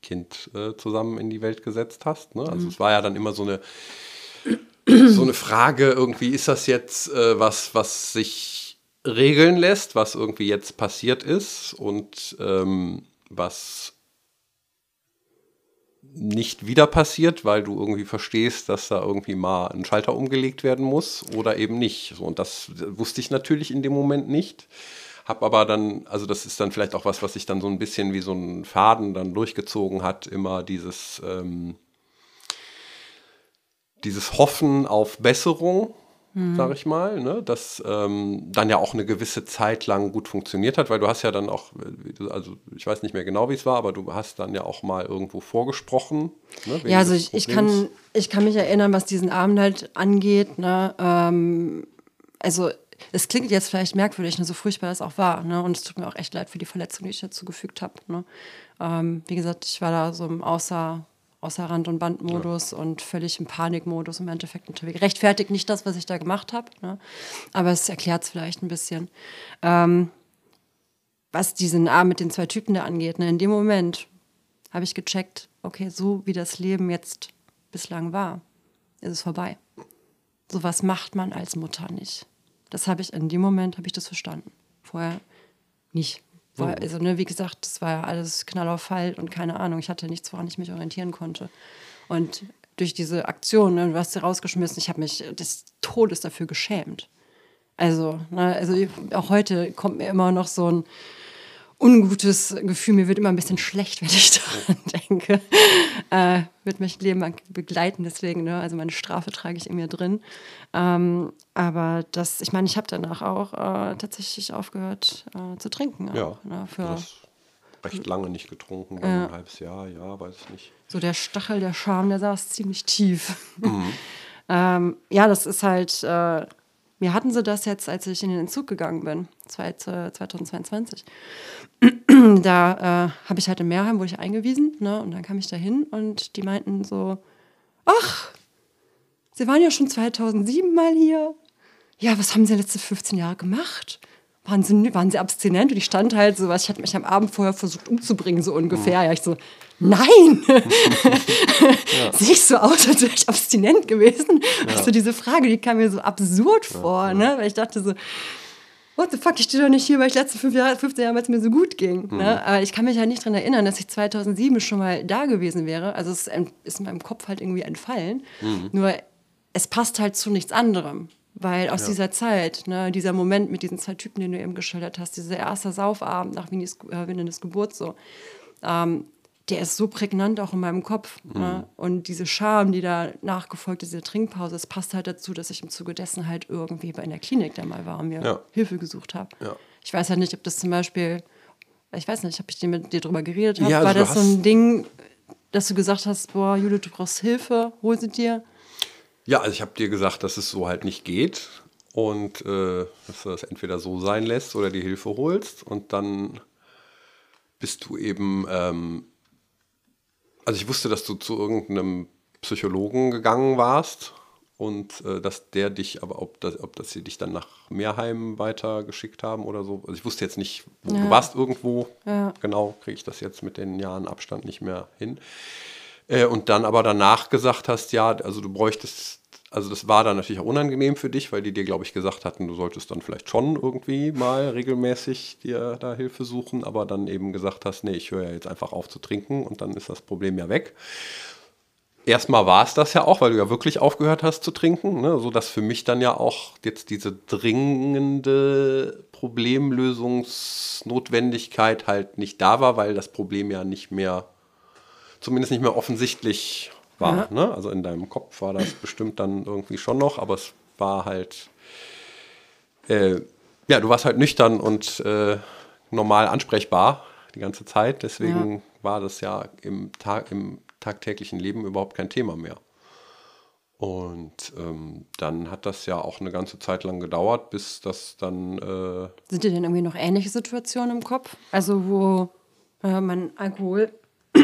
Kind äh, zusammen in die Welt gesetzt hast? Ne? Also mhm. es war ja dann immer so eine so eine Frage, irgendwie ist das jetzt äh, was, was sich regeln lässt, was irgendwie jetzt passiert ist und ähm, was nicht wieder passiert, weil du irgendwie verstehst, dass da irgendwie mal ein Schalter umgelegt werden muss oder eben nicht. So, und das wusste ich natürlich in dem Moment nicht. Hab aber dann, also das ist dann vielleicht auch was, was sich dann so ein bisschen wie so ein Faden dann durchgezogen hat, immer dieses, ähm, dieses Hoffen auf Besserung mhm. sage ich mal, ne? das ähm, dann ja auch eine gewisse Zeit lang gut funktioniert hat, weil du hast ja dann auch, also ich weiß nicht mehr genau, wie es war, aber du hast dann ja auch mal irgendwo vorgesprochen. Ne? Ja, also ich, ich, kann, ich kann mich erinnern, was diesen Abend halt angeht. Ne? Ähm, also es klingt jetzt vielleicht merkwürdig, ne, so furchtbar das auch war. Ne? Und es tut mir auch echt leid für die Verletzung, die ich dazu gefügt habe. Ne? Ähm, wie gesagt, ich war da so im Außer, außer Rand- und Bandmodus ja. und völlig im Panikmodus im Endeffekt unterwegs. Rechtfertigt nicht das, was ich da gemacht habe, ne? aber es erklärt es vielleicht ein bisschen. Ähm, was diesen Abend mit den zwei Typen da angeht, ne? in dem Moment habe ich gecheckt, okay, so wie das Leben jetzt bislang war, ist es vorbei. So was macht man als Mutter nicht. Das habe ich in dem Moment habe ich das verstanden. Vorher nicht. War, also, ne, wie gesagt, das war ja alles Knall auf Fall und keine Ahnung. Ich hatte nichts, woran ich mich orientieren konnte. Und durch diese Aktion, ne, du hast sie rausgeschmissen, ich habe mich des Todes dafür geschämt. Also, ne, also auch heute kommt mir immer noch so ein, ungutes Gefühl. Mir wird immer ein bisschen schlecht, wenn ich daran denke. Äh, wird mich Leben lang begleiten, deswegen, ne? also meine Strafe trage ich in mir drin. Ähm, aber das, ich meine, ich habe danach auch äh, tatsächlich aufgehört äh, zu trinken. Auch, ja, ne? Für, recht lange nicht getrunken, ein halbes Jahr, ja, weiß ich nicht. So der Stachel, der Scham, der saß ziemlich tief. Mhm. ähm, ja, das ist halt äh, mir hatten sie das jetzt, als ich in den Entzug gegangen bin, 2022. da äh, habe ich halt in Meerheim, wurde ich eingewiesen, ne? und dann kam ich da hin und die meinten so, ach, Sie waren ja schon 2007 mal hier. Ja, was haben Sie letzte 15 Jahre gemacht? waren sie, waren sie abstinent? Und ich stand halt so, was, ich hatte mich am Abend vorher versucht umzubringen, so ungefähr. Ja, ich so, nein! ja. Sehe ich so aus, als wäre ich abstinent gewesen? Ja. Also diese Frage, die kam mir so absurd vor, ja, ne? Weil ich dachte so, what the fuck, ich stehe doch nicht hier, weil ich letzten fünf Jahre, 15 Jahre, weil es mir so gut ging. Mhm. Ne? Aber ich kann mich halt nicht daran erinnern, dass ich 2007 schon mal da gewesen wäre. Also es ist in meinem Kopf halt irgendwie entfallen. Mhm. Nur es passt halt zu nichts anderem. Weil aus ja. dieser Zeit, ne, dieser Moment mit diesen zwei Typen, den du eben geschildert hast, dieser erste Saufabend nach Winnies, äh, Geburt, so, ähm, der ist so prägnant auch in meinem Kopf. Ne? Mhm. Ne? Und diese Scham, die da nachgefolgt ist, diese Trinkpause, es passt halt dazu, dass ich im Zuge dessen halt irgendwie bei einer Klinik da mal war und mir ja. Hilfe gesucht habe. Ja. Ich weiß halt nicht, ob das zum Beispiel, ich weiß nicht, ob ich mit dir drüber geredet habe, ja, also war das so ein Ding, dass du gesagt hast, boah, Judith, du brauchst Hilfe, hol sie dir. Ja, also ich habe dir gesagt, dass es so halt nicht geht und äh, dass du das entweder so sein lässt oder die Hilfe holst und dann bist du eben, ähm, also ich wusste, dass du zu irgendeinem Psychologen gegangen warst und äh, dass der dich, aber ob das, ob das sie dich dann nach Meerheim weitergeschickt haben oder so. Also ich wusste jetzt nicht, wo ja. du warst irgendwo. Ja. Genau, kriege ich das jetzt mit den Jahren Abstand nicht mehr hin. Äh, und dann aber danach gesagt hast, ja, also du bräuchtest, also das war dann natürlich auch unangenehm für dich, weil die dir, glaube ich, gesagt hatten, du solltest dann vielleicht schon irgendwie mal regelmäßig dir da Hilfe suchen, aber dann eben gesagt hast, nee, ich höre ja jetzt einfach auf zu trinken und dann ist das Problem ja weg. Erstmal war es das ja auch, weil du ja wirklich aufgehört hast zu trinken, ne? sodass für mich dann ja auch jetzt diese dringende Problemlösungsnotwendigkeit halt nicht da war, weil das Problem ja nicht mehr zumindest nicht mehr offensichtlich war. Ne? Also in deinem Kopf war das bestimmt dann irgendwie schon noch, aber es war halt, äh, ja, du warst halt nüchtern und äh, normal ansprechbar die ganze Zeit. Deswegen ja. war das ja im, Tag, im tagtäglichen Leben überhaupt kein Thema mehr. Und ähm, dann hat das ja auch eine ganze Zeit lang gedauert, bis das dann. Äh Sind dir denn irgendwie noch ähnliche Situationen im Kopf? Also, wo äh, man Alkohol,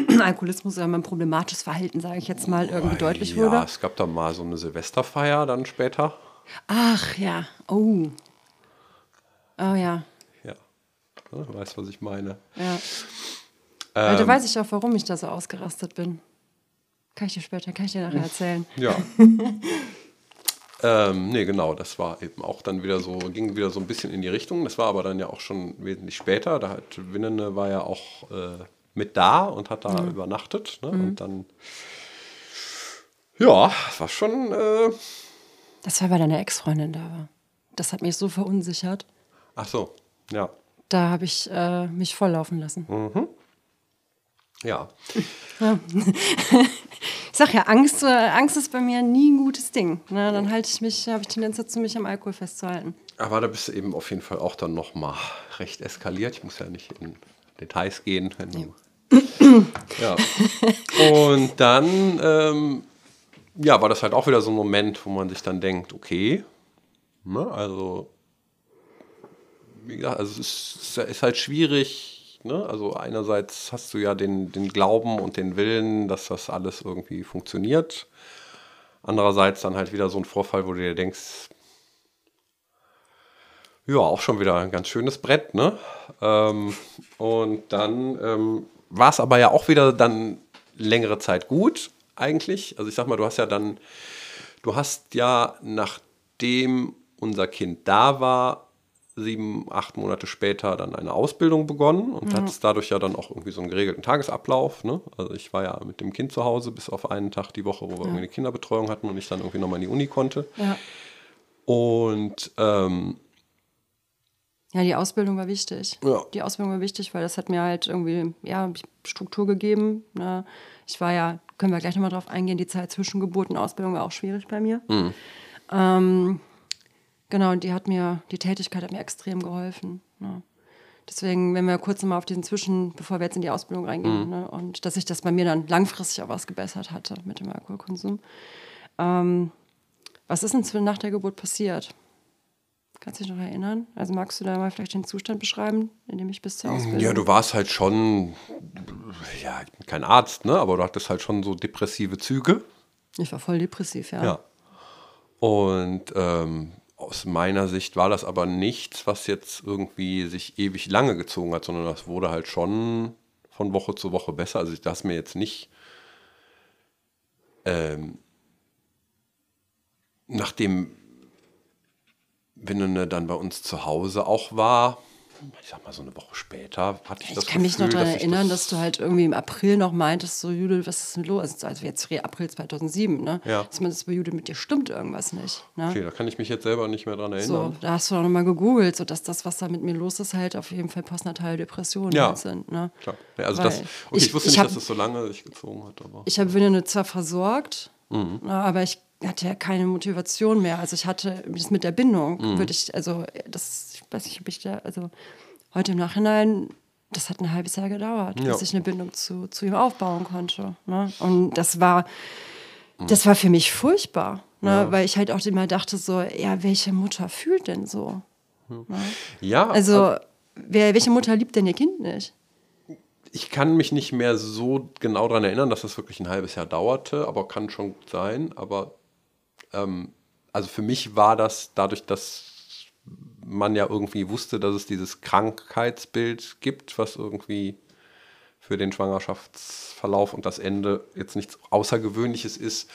Alkoholismus oder mein problematisches Verhalten, sage ich jetzt mal, irgendwie oh, deutlich ja, wurde? Ja, es gab da mal so eine Silvesterfeier dann später. Ach ja, oh. Oh ja. Ja, du weißt, was ich meine. Ja. Ähm, da weiß ich auch, warum ich da so ausgerastet bin. Kann ich dir später, kann ich dir nachher erzählen. Ja. ähm, nee, genau, das war eben auch dann wieder so, ging wieder so ein bisschen in die Richtung. Das war aber dann ja auch schon wesentlich später. Da hat Winnene war ja auch äh, mit da und hat da mhm. übernachtet. Ne? Mhm. Und dann, ja, war schon. Äh, das war, weil deine Ex-Freundin da war. Das hat mich so verunsichert. Ach so, ja. Da habe ich äh, mich volllaufen lassen. Mhm. Ja. ja. ich sag ja, Angst, äh, Angst ist bei mir nie ein gutes Ding. Ne? Dann halte ich mich, habe ich Tendenz dazu, mich am Alkohol festzuhalten. Aber da bist du eben auf jeden Fall auch dann nochmal recht eskaliert. Ich muss ja nicht in Details gehen, wenn du. Ja. Ja. Und dann ähm, ja, war das halt auch wieder so ein Moment, wo man sich dann denkt, okay, ne, also wie gesagt, also es ist, ist halt schwierig, Ne? Also einerseits hast du ja den, den Glauben und den Willen, dass das alles irgendwie funktioniert. Andererseits dann halt wieder so ein Vorfall, wo du dir denkst, ja, auch schon wieder ein ganz schönes Brett, ne? Ähm, und dann ähm, war es aber ja auch wieder dann längere Zeit gut, eigentlich. Also ich sag mal, du hast ja dann, du hast ja, nachdem unser Kind da war, sieben, acht Monate später dann eine Ausbildung begonnen und mhm. hat dadurch ja dann auch irgendwie so einen geregelten Tagesablauf. Ne? Also ich war ja mit dem Kind zu Hause bis auf einen Tag die Woche, wo wir ja. irgendwie eine Kinderbetreuung hatten und ich dann irgendwie nochmal in die Uni konnte. Ja. Und ähm, ja, die Ausbildung war wichtig. Ja. Die Ausbildung war wichtig, weil das hat mir halt irgendwie ja, Struktur gegeben. Ne? Ich war ja, können wir gleich nochmal drauf eingehen, die Zeit zwischen Geburt und Ausbildung war auch schwierig bei mir. Mhm. Ähm, Genau, und die hat mir, die Tätigkeit hat mir extrem geholfen. Ne? Deswegen, wenn wir kurz mal auf diesen Zwischen, bevor wir jetzt in die Ausbildung reingehen, mhm. ne? und dass sich das bei mir dann langfristig auch was gebessert hatte mit dem Alkoholkonsum. Ähm, was ist denn nach der Geburt passiert? Kannst du dich noch erinnern? Also magst du da mal vielleicht den Zustand beschreiben, in dem ich bis zur Ausbildung... Ja, du warst halt schon, ja, ich bin kein Arzt, ne? aber du hattest halt schon so depressive Züge. Ich war voll depressiv, ja. Ja. Und ähm, aus meiner Sicht war das aber nichts, was jetzt irgendwie sich ewig lange gezogen hat, sondern das wurde halt schon von Woche zu Woche besser. Also ich das mir jetzt nicht ähm, nachdem Winnene dann bei uns zu Hause auch war, ich sag mal so eine Woche später, hatte ich, ich das kann Gefühl, mich noch daran erinnern, das dass du halt irgendwie im April noch meintest, so Judith, was ist denn los? Also jetzt April 2007, ne? Ja. Dass man das bei Judith mit dir stimmt irgendwas nicht. Ne? Okay, da kann ich mich jetzt selber nicht mehr dran erinnern. So, da hast du auch nochmal gegoogelt, so dass das, was da mit mir los ist, halt auf jeden Fall postnatale Depressionen ja. sind. Ne? Klar. Ja, also das, okay, ich, ich wusste ich nicht, hab, dass es so lange sich gezogen hat. Aber. Ich habe Winne zwar versorgt, mhm. aber ich hatte ja keine Motivation mehr. Also ich hatte das mit der Bindung, mhm. würde ich, also das, ich weiß nicht, ob ich da, also heute im Nachhinein, das hat ein halbes Jahr gedauert, ja. bis ich eine Bindung zu, zu ihm aufbauen konnte. Ne? Und das war, das war für mich furchtbar, ne? Ja. weil ich halt auch immer dachte so, ja, welche Mutter fühlt denn so? Ne? Ja. Also, wer, welche Mutter liebt denn ihr Kind nicht? Ich kann mich nicht mehr so genau daran erinnern, dass das wirklich ein halbes Jahr dauerte, aber kann schon sein. Aber ähm, also für mich war das dadurch, dass man ja irgendwie wusste, dass es dieses Krankheitsbild gibt, was irgendwie für den Schwangerschaftsverlauf und das Ende jetzt nichts Außergewöhnliches ist,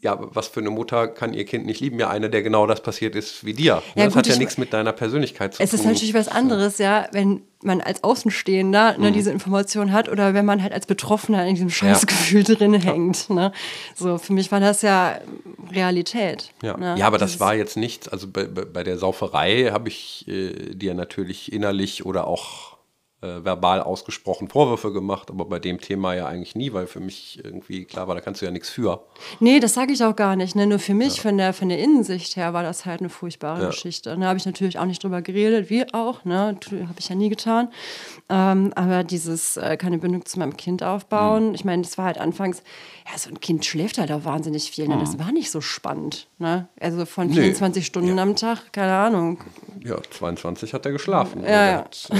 ja, was für eine Mutter kann ihr Kind nicht lieben? Ja, eine, der genau das passiert ist wie dir. Ja, das gut, hat ja nichts mit deiner Persönlichkeit zu es tun. Es ist natürlich was anderes, ja, wenn man als Außenstehender ne, mhm. diese Information hat oder wenn man halt als Betroffener in diesem Scheißgefühl ja. drin hängt. Ne? So, für mich war das ja Realität. Ja, ne? ja aber das war jetzt nichts, also bei, bei der Sauferei habe ich äh, dir natürlich innerlich oder auch äh, verbal ausgesprochen Vorwürfe gemacht, aber bei dem Thema ja eigentlich nie, weil für mich irgendwie klar war, da kannst du ja nichts für. Nee, das sage ich auch gar nicht. Ne? Nur für mich, ja. von, der, von der Innensicht her, war das halt eine furchtbare ja. Geschichte. Da habe ich natürlich auch nicht drüber geredet, wie auch, ne? habe ich ja nie getan. Ähm, aber dieses äh, keine Bindung zu meinem Kind aufbauen, mhm. ich meine, das war halt anfangs, ja, so ein Kind schläft halt auch wahnsinnig viel. Ne? Das mhm. war nicht so spannend. Ne? Also von 24 nee. Stunden ja. am Tag, keine Ahnung. Ja, 22 hat er geschlafen. Ja, ja. Hat, äh,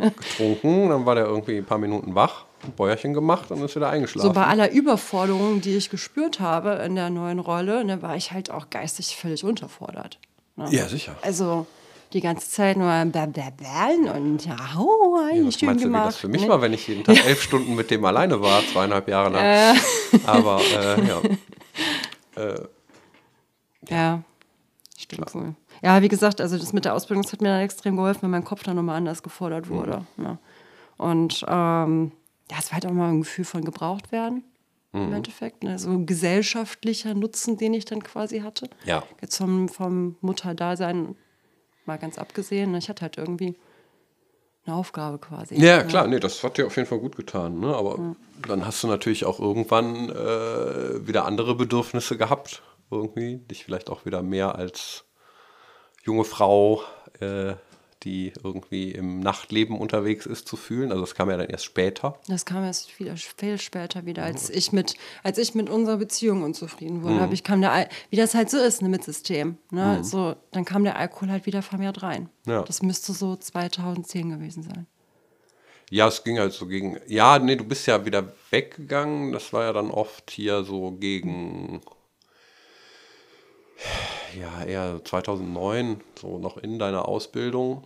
getrunken, dann war der irgendwie ein paar Minuten wach, ein Bäuerchen gemacht und ist wieder eingeschlafen. So bei aller Überforderung, die ich gespürt habe in der neuen Rolle, ne, war ich halt auch geistig völlig unterfordert. Ne? Ja, sicher. Also die ganze Zeit nur blablabla und ja, oh, ja, schön meinst gemacht. Du, wie das für mich ne? war, wenn ich jeden Tag elf Stunden mit dem alleine war, zweieinhalb Jahre lang. Äh. Aber äh, ja. Äh, ja, stimmt klar. wohl. Ja, wie gesagt, also das mit der Ausbildung das hat mir dann extrem geholfen, weil mein Kopf dann nochmal anders gefordert wurde. Mhm. Ja. Und ähm, ja, es war halt auch mal ein Gefühl von gebraucht werden. Mhm. Im Endeffekt. Ne? So ein gesellschaftlicher Nutzen, den ich dann quasi hatte. Ja. Jetzt vom, vom Mutterdasein mal ganz abgesehen. Ne? Ich hatte halt irgendwie eine Aufgabe quasi. Ja, ja, klar, nee, das hat dir auf jeden Fall gut getan. Ne? Aber ja. dann hast du natürlich auch irgendwann äh, wieder andere Bedürfnisse gehabt, irgendwie. Dich vielleicht auch wieder mehr als junge Frau äh, die irgendwie im Nachtleben unterwegs ist, zu fühlen. Also das kam ja dann erst später. Das kam erst viel, viel später wieder, als ich mit, als ich mit unserer Beziehung unzufrieden wurde. Mhm. Ich kam der, wie das halt so ist, ne, mit System. Ne? Mhm. So, dann kam der Alkohol halt wieder vermehrt rein. Ja. Das müsste so 2010 gewesen sein. Ja, es ging halt so gegen. Ja, nee, du bist ja wieder weggegangen. Das war ja dann oft hier so gegen ja, eher 2009, so noch in deiner Ausbildung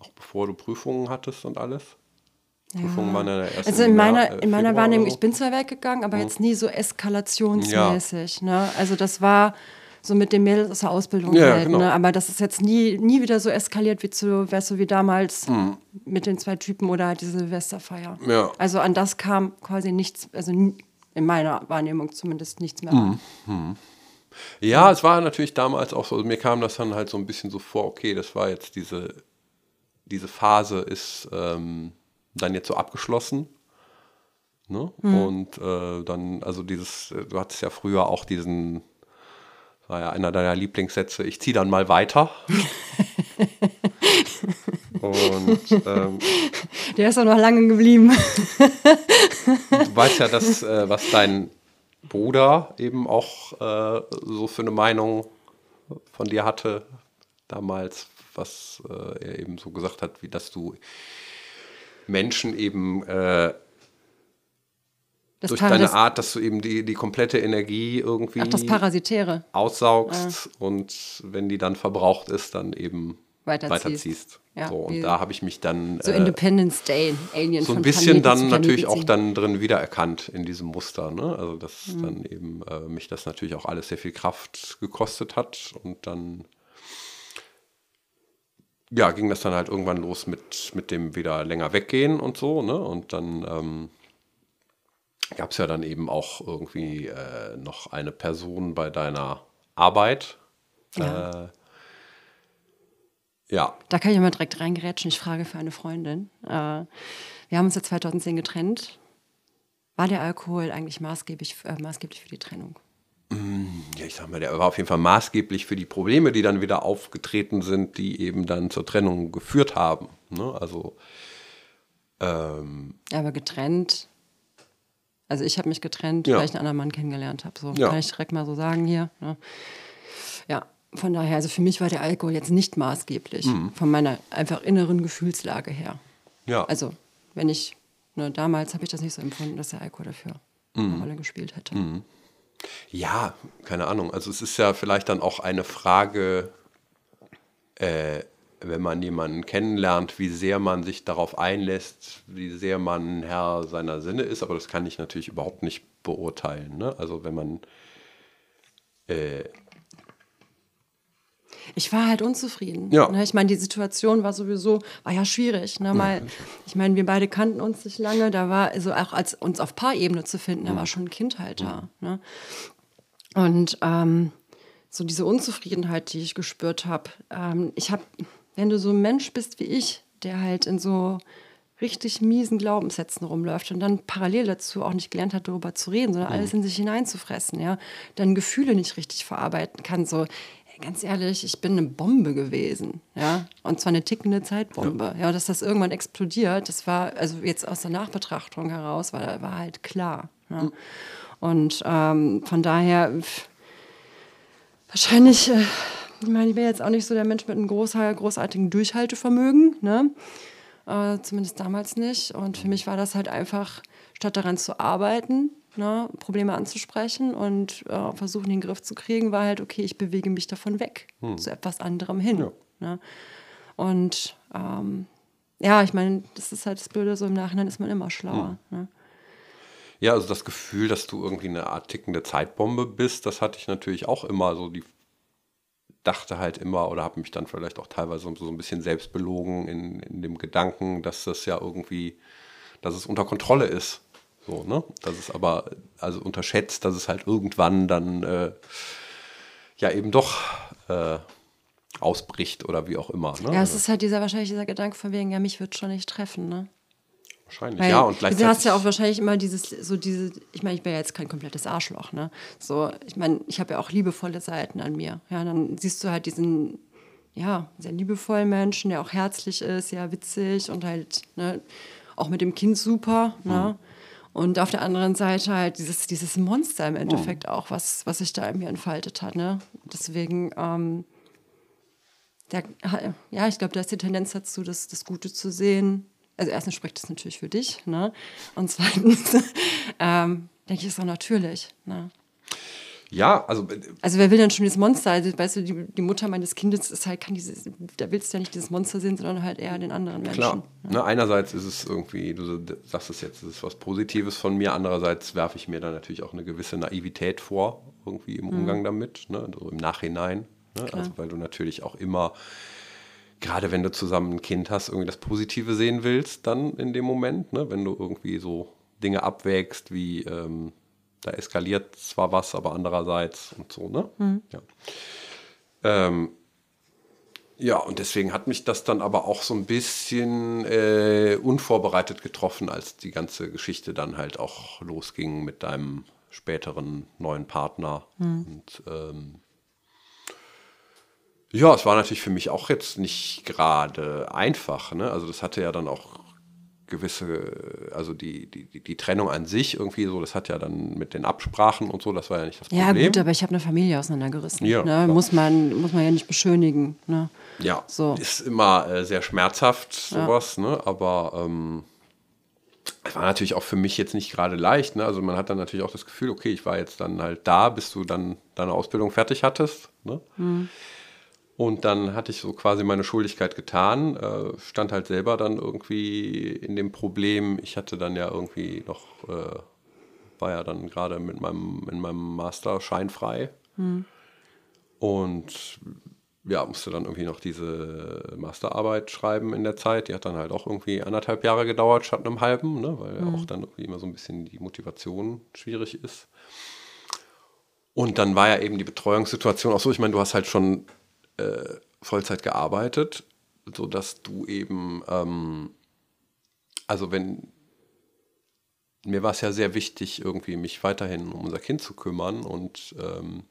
auch bevor du Prüfungen hattest und alles? Ja. Prüfungen waren ja erst Also in meiner, Jahr, äh, in meiner Wahrnehmung, so. ich bin zwar weggegangen, aber mhm. jetzt nie so eskalationsmäßig. Ja. Ne? Also das war so mit den Mädels aus der Ausbildung ja, halt, genau. ne? aber das ist jetzt nie, nie wieder so eskaliert wie zu, weißt du, wie damals mhm. mit den zwei Typen oder halt diese Silvesterfeier. Ja. Also an das kam quasi nichts, also in meiner Wahrnehmung zumindest nichts mehr. Mhm. Ja, es war natürlich damals auch so, mir kam das dann halt so ein bisschen so vor, okay, das war jetzt diese diese Phase ist ähm, dann jetzt so abgeschlossen. Ne? Mhm. Und äh, dann, also dieses, du hattest ja früher auch diesen, war ja einer deiner Lieblingssätze, ich ziehe dann mal weiter. Und ähm, der ist auch noch lange geblieben. du weißt ja, dass, äh, was dein Bruder eben auch äh, so für eine Meinung von dir hatte damals, was äh, er eben so gesagt hat, wie dass du Menschen eben äh, durch deine Art, dass du eben die, die komplette Energie irgendwie Ach, das Parasitäre. aussaugst ja. und wenn die dann verbraucht ist, dann eben weiterziehst. weiterziehst. Ja, so, und da habe ich mich dann so äh, Independence Day, Alien so ein bisschen dann natürlich auch dann drin wiedererkannt in diesem Muster. Ne? Also dass mhm. dann eben äh, mich das natürlich auch alles sehr viel Kraft gekostet hat und dann ja, ging das dann halt irgendwann los mit, mit dem wieder länger weggehen und so, ne? Und dann ähm, gab es ja dann eben auch irgendwie äh, noch eine Person bei deiner Arbeit. Ja. Ja. Da kann ich mal direkt reingerätschen. Ich frage für eine Freundin. Äh, wir haben uns ja 2010 getrennt. War der Alkohol eigentlich maßgeblich, äh, maßgeblich für die Trennung? ja, ich sag mal, der war auf jeden Fall maßgeblich für die Probleme, die dann wieder aufgetreten sind, die eben dann zur Trennung geführt haben. Ne? Also ähm, aber getrennt. Also ich habe mich getrennt, ja. weil ich einen anderen Mann kennengelernt habe. So ja. kann ich direkt mal so sagen hier. Ne? Ja, von daher, also für mich war der Alkohol jetzt nicht maßgeblich, mhm. von meiner einfach inneren Gefühlslage her. Ja. Also, wenn ich, ne, damals habe ich das nicht so empfunden, dass der Alkohol dafür mhm. eine Rolle gespielt hätte. Mhm. Ja, keine Ahnung. Also es ist ja vielleicht dann auch eine Frage, äh, wenn man jemanden kennenlernt, wie sehr man sich darauf einlässt, wie sehr man Herr seiner Sinne ist. Aber das kann ich natürlich überhaupt nicht beurteilen. Ne? Also wenn man äh, ich war halt unzufrieden. Ja. Ne? Ich meine, die Situation war sowieso, war ja schwierig. Ne? Mal, ich meine, wir beide kannten uns nicht lange. Da war, also auch als uns auf Paarebene zu finden, da war schon ein Kind halt da. Ne? Und ähm, so diese Unzufriedenheit, die ich gespürt habe. Ähm, ich habe, wenn du so ein Mensch bist wie ich, der halt in so richtig miesen Glaubenssätzen rumläuft und dann parallel dazu auch nicht gelernt hat, darüber zu reden, sondern alles in sich hineinzufressen, ja, dann Gefühle nicht richtig verarbeiten kann, so ganz ehrlich, ich bin eine Bombe gewesen, ja, und zwar eine tickende Zeitbombe, ja, ja dass das irgendwann explodiert, das war also jetzt aus der Nachbetrachtung heraus, war, war halt klar, ja. Mhm. und ähm, von daher wahrscheinlich, äh, ich meine, ich bin jetzt auch nicht so der Mensch mit einem großartigen Durchhaltevermögen, ne, äh, zumindest damals nicht, und für mich war das halt einfach, statt daran zu arbeiten, ne, Probleme anzusprechen und äh, versuchen, den Griff zu kriegen, war halt, okay, ich bewege mich davon weg hm. zu etwas anderem hin. Ja. Ne? Und ähm, ja, ich meine, das ist halt das Blöde, so im Nachhinein ist man immer schlauer. Hm. Ne? Ja, also das Gefühl, dass du irgendwie eine Art tickende Zeitbombe bist, das hatte ich natürlich auch immer so. Die dachte halt immer oder habe mich dann vielleicht auch teilweise so ein bisschen selbst belogen in, in dem Gedanken, dass das ja irgendwie, dass es unter Kontrolle ist. So, ne? Das ist aber also unterschätzt, dass es halt irgendwann dann äh, ja eben doch äh, ausbricht oder wie auch immer. Ne? Ja, es ist halt dieser wahrscheinlich dieser Gedanke von wegen, ja, mich wird schon nicht treffen, ne? Wahrscheinlich, Weil, ja. Und gleichzeitig. Du hast ja auch wahrscheinlich immer dieses, so diese, ich meine, ich bin ja jetzt kein komplettes Arschloch, ne? So, ich meine, ich habe ja auch liebevolle Seiten an mir. Ja, dann siehst du halt diesen, ja, sehr liebevollen Menschen, der auch herzlich ist, ja, witzig und halt, ne, auch mit dem Kind super, ne? mhm. Und auf der anderen Seite halt dieses, dieses Monster im Endeffekt oh. auch, was, was sich da in mir entfaltet hat. Ne? Deswegen, ähm, der, ja, ich glaube, da ist die Tendenz dazu, das, das Gute zu sehen. Also erstens spricht das natürlich für dich. Ne? Und zweitens ähm, denke ich, ist auch natürlich. Ne? Ja, also. Äh, also, wer will denn schon dieses Monster? Also, weißt du, die, die Mutter meines Kindes ist halt, kann dieses, da willst du ja nicht dieses Monster sehen, sondern halt eher den anderen Menschen. Klar. Ja. Ne, einerseits ist es irgendwie, du sagst es jetzt, es ist was Positives von mir, andererseits werfe ich mir dann natürlich auch eine gewisse Naivität vor, irgendwie im Umgang mhm. damit, ne? also im Nachhinein. Ne? Also, weil du natürlich auch immer gerade wenn du zusammen ein Kind hast, irgendwie das Positive sehen willst, dann in dem Moment, ne? wenn du irgendwie so Dinge abwägst wie ähm, da eskaliert zwar was, aber andererseits und so, ne? Mhm. Ja. Ähm, ja, und deswegen hat mich das dann aber auch so ein bisschen äh, unvorbereitet getroffen, als die ganze Geschichte dann halt auch losging mit deinem späteren neuen Partner. Mhm. Und ähm, ja, es war natürlich für mich auch jetzt nicht gerade einfach. Ne? Also das hatte ja dann auch gewisse, also die, die, die Trennung an sich irgendwie so, das hat ja dann mit den Absprachen und so, das war ja nicht das Problem. Ja gut, aber ich habe eine Familie auseinandergerissen. Ja, ne? muss, man, muss man ja nicht beschönigen. Ne? Ja, so. ist immer äh, sehr schmerzhaft sowas, ja. ne? aber ähm, es war natürlich auch für mich jetzt nicht gerade leicht. Ne? Also man hat dann natürlich auch das Gefühl, okay, ich war jetzt dann halt da, bis du dann deine Ausbildung fertig hattest. Ne? Mhm. Und dann hatte ich so quasi meine Schuldigkeit getan, äh, stand halt selber dann irgendwie in dem Problem. Ich hatte dann ja irgendwie noch, äh, war ja dann gerade mit meinem, in meinem Master scheinfrei. Hm. Und ja, musste dann irgendwie noch diese Masterarbeit schreiben in der Zeit. Die hat dann halt auch irgendwie anderthalb Jahre gedauert statt einem halben, ne? weil mhm. auch dann irgendwie immer so ein bisschen die Motivation schwierig ist. Und dann war ja eben die Betreuungssituation auch so, ich meine, du hast halt schon äh, Vollzeit gearbeitet, sodass du eben, ähm, also wenn, mir war es ja sehr wichtig, irgendwie mich weiterhin um unser Kind zu kümmern und ähm,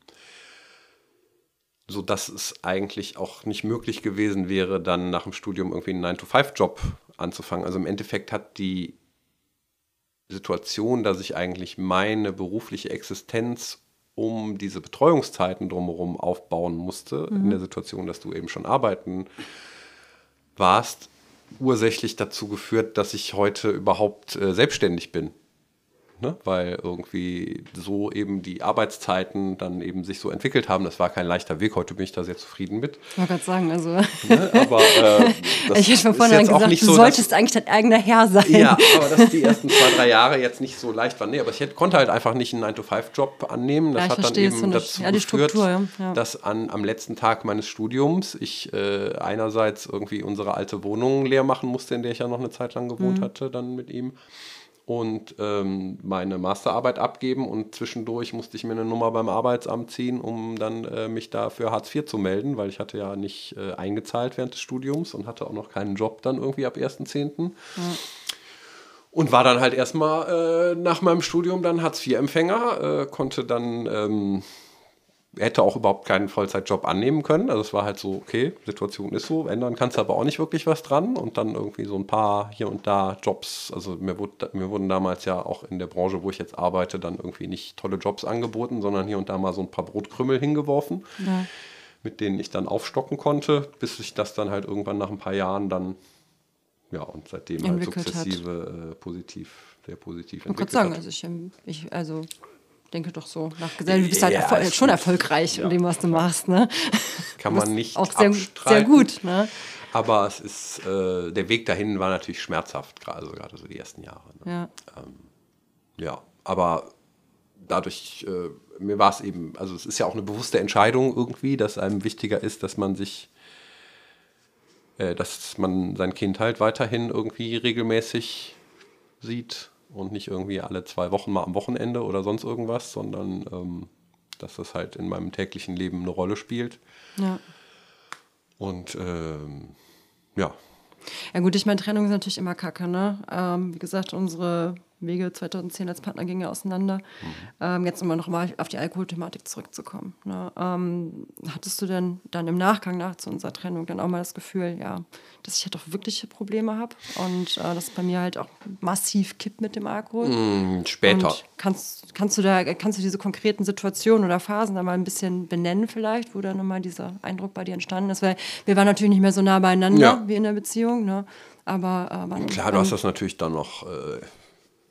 so dass es eigentlich auch nicht möglich gewesen wäre, dann nach dem Studium irgendwie einen 9-to-5-Job anzufangen. Also im Endeffekt hat die Situation, dass ich eigentlich meine berufliche Existenz um diese Betreuungszeiten drumherum aufbauen musste, mhm. in der Situation, dass du eben schon arbeiten warst, ursächlich dazu geführt, dass ich heute überhaupt äh, selbstständig bin ne? weil irgendwie so eben die Arbeitszeiten dann eben sich so entwickelt haben. Das war kein leichter Weg. Heute bin ich da sehr zufrieden mit. Ich wollte gerade sagen, also. Ne? Aber äh, ich hätte von vornherein gesagt, du so, solltest eigentlich dein eigener Herr sein. Ja, aber dass die ersten zwei, drei Jahre jetzt nicht so leicht waren. Nee, aber ich hätte, konnte halt einfach nicht einen 9-to-5-Job annehmen. Das ja, hat dann eben dazu ja, geführt, Struktur, ja. dass an, am letzten Tag meines Studiums ich äh, einerseits irgendwie unsere alte Wohnung leer machen musste, in der ich ja noch eine Zeit lang gewohnt mhm. hatte, dann mit ihm und ähm, meine Masterarbeit abgeben und zwischendurch musste ich mir eine Nummer beim Arbeitsamt ziehen, um dann äh, mich da für Hartz IV zu melden, weil ich hatte ja nicht äh, eingezahlt während des Studiums und hatte auch noch keinen Job dann irgendwie ab 1.10. Ja. Und war dann halt erstmal äh, nach meinem Studium dann Hartz-IV-Empfänger, äh, konnte dann, ähm, hätte auch überhaupt keinen Vollzeitjob annehmen können. Also es war halt so, okay, Situation ist so, ändern kannst du aber auch nicht wirklich was dran. Und dann irgendwie so ein paar hier und da Jobs. Also mir, wurde, mir wurden damals ja auch in der Branche, wo ich jetzt arbeite, dann irgendwie nicht tolle Jobs angeboten, sondern hier und da mal so ein paar Brotkrümmel hingeworfen. Ja mit denen ich dann aufstocken konnte, bis sich das dann halt irgendwann nach ein paar Jahren dann ja, und seitdem halt sukzessive äh, positiv, sehr positiv Man kann sagen, also ich, ähm, ich also denke doch so nach Gesellschaft, du bist halt ja, erfol schon erfolgreich ja, in dem, was du machst. Ne? Kann man nicht auch sehr, sehr gut. Ne? Aber es ist, äh, der Weg dahin war natürlich schmerzhaft, also gerade so die ersten Jahre. Ne? Ja. Ähm, ja, aber dadurch, äh, mir war es eben, also es ist ja auch eine bewusste Entscheidung irgendwie, dass einem wichtiger ist, dass man sich äh, dass man sein Kind halt weiterhin irgendwie regelmäßig sieht und nicht irgendwie alle zwei Wochen mal am Wochenende oder sonst irgendwas, sondern ähm, dass das halt in meinem täglichen Leben eine Rolle spielt. Ja. Und ähm, ja. Ja gut, ich meine, Trennung ist natürlich immer kacke, ne? Ähm, wie gesagt, unsere Wege 2010 als Partner gingen ja auseinander. Mhm. Ähm, jetzt immer noch mal auf die Alkoholthematik zurückzukommen. Ne? Ähm, hattest du denn dann im Nachgang nach zu unserer Trennung dann auch mal das Gefühl, ja, dass ich halt auch wirkliche Probleme habe und äh, dass bei mir halt auch massiv kippt mit dem Alkohol? Mhm, später. Und kannst, kannst du da kannst du diese konkreten Situationen oder Phasen da mal ein bisschen benennen vielleicht, wo dann nochmal dieser Eindruck bei dir entstanden ist? Weil wir waren natürlich nicht mehr so nah beieinander ja. wie in der Beziehung. Ne? Aber äh, klar, du hast das natürlich dann noch äh,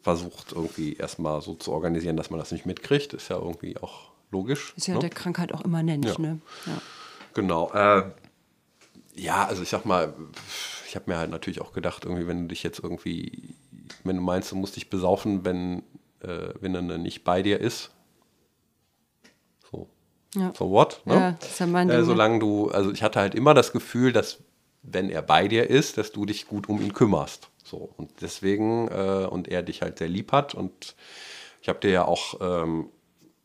versucht, irgendwie erstmal so zu organisieren, dass man das nicht mitkriegt. Ist ja irgendwie auch logisch. Ist ja ne? der Krankheit auch immanent, ja. ne? Ja. Genau. Äh, ja, also ich sag mal, ich habe mir halt natürlich auch gedacht, irgendwie, wenn du dich jetzt irgendwie, wenn du meinst, du musst dich besaufen, wenn, äh, wenn er nicht bei dir ist. So. Ja. So what? Ne? Ja, das ist ja mein äh, Ding. Äh, solange du, also ich hatte halt immer das Gefühl, dass wenn er bei dir ist, dass du dich gut um ihn kümmerst. So, und deswegen, äh, und er dich halt sehr lieb hat. Und ich habe dir ja auch ähm,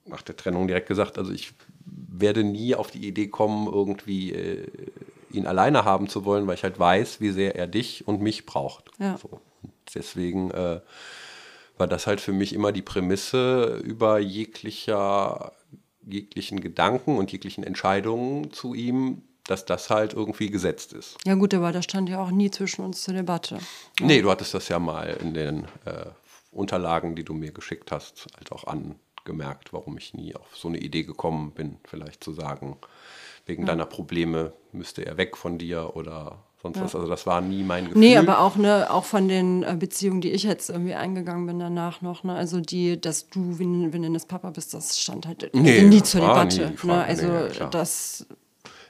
nach der Trennung direkt gesagt, also ich werde nie auf die Idee kommen, irgendwie äh, ihn alleine haben zu wollen, weil ich halt weiß, wie sehr er dich und mich braucht. Ja. So. deswegen äh, war das halt für mich immer die Prämisse über jeglicher, jeglichen Gedanken und jeglichen Entscheidungen zu ihm, dass das halt irgendwie gesetzt ist. Ja gut, aber das stand ja auch nie zwischen uns zur Debatte. Ja. Nee, du hattest das ja mal in den äh, Unterlagen, die du mir geschickt hast, halt auch angemerkt, warum ich nie auf so eine Idee gekommen bin, vielleicht zu sagen, wegen ja. deiner Probleme müsste er weg von dir oder sonst ja. was. Also das war nie mein Gefühl. Nee, aber auch, ne, auch von den äh, Beziehungen, die ich jetzt irgendwie eingegangen bin danach noch, ne, also die, dass du Venendes Papa bist, das stand halt nee, nie zur Debatte. Nie ne, also nee, das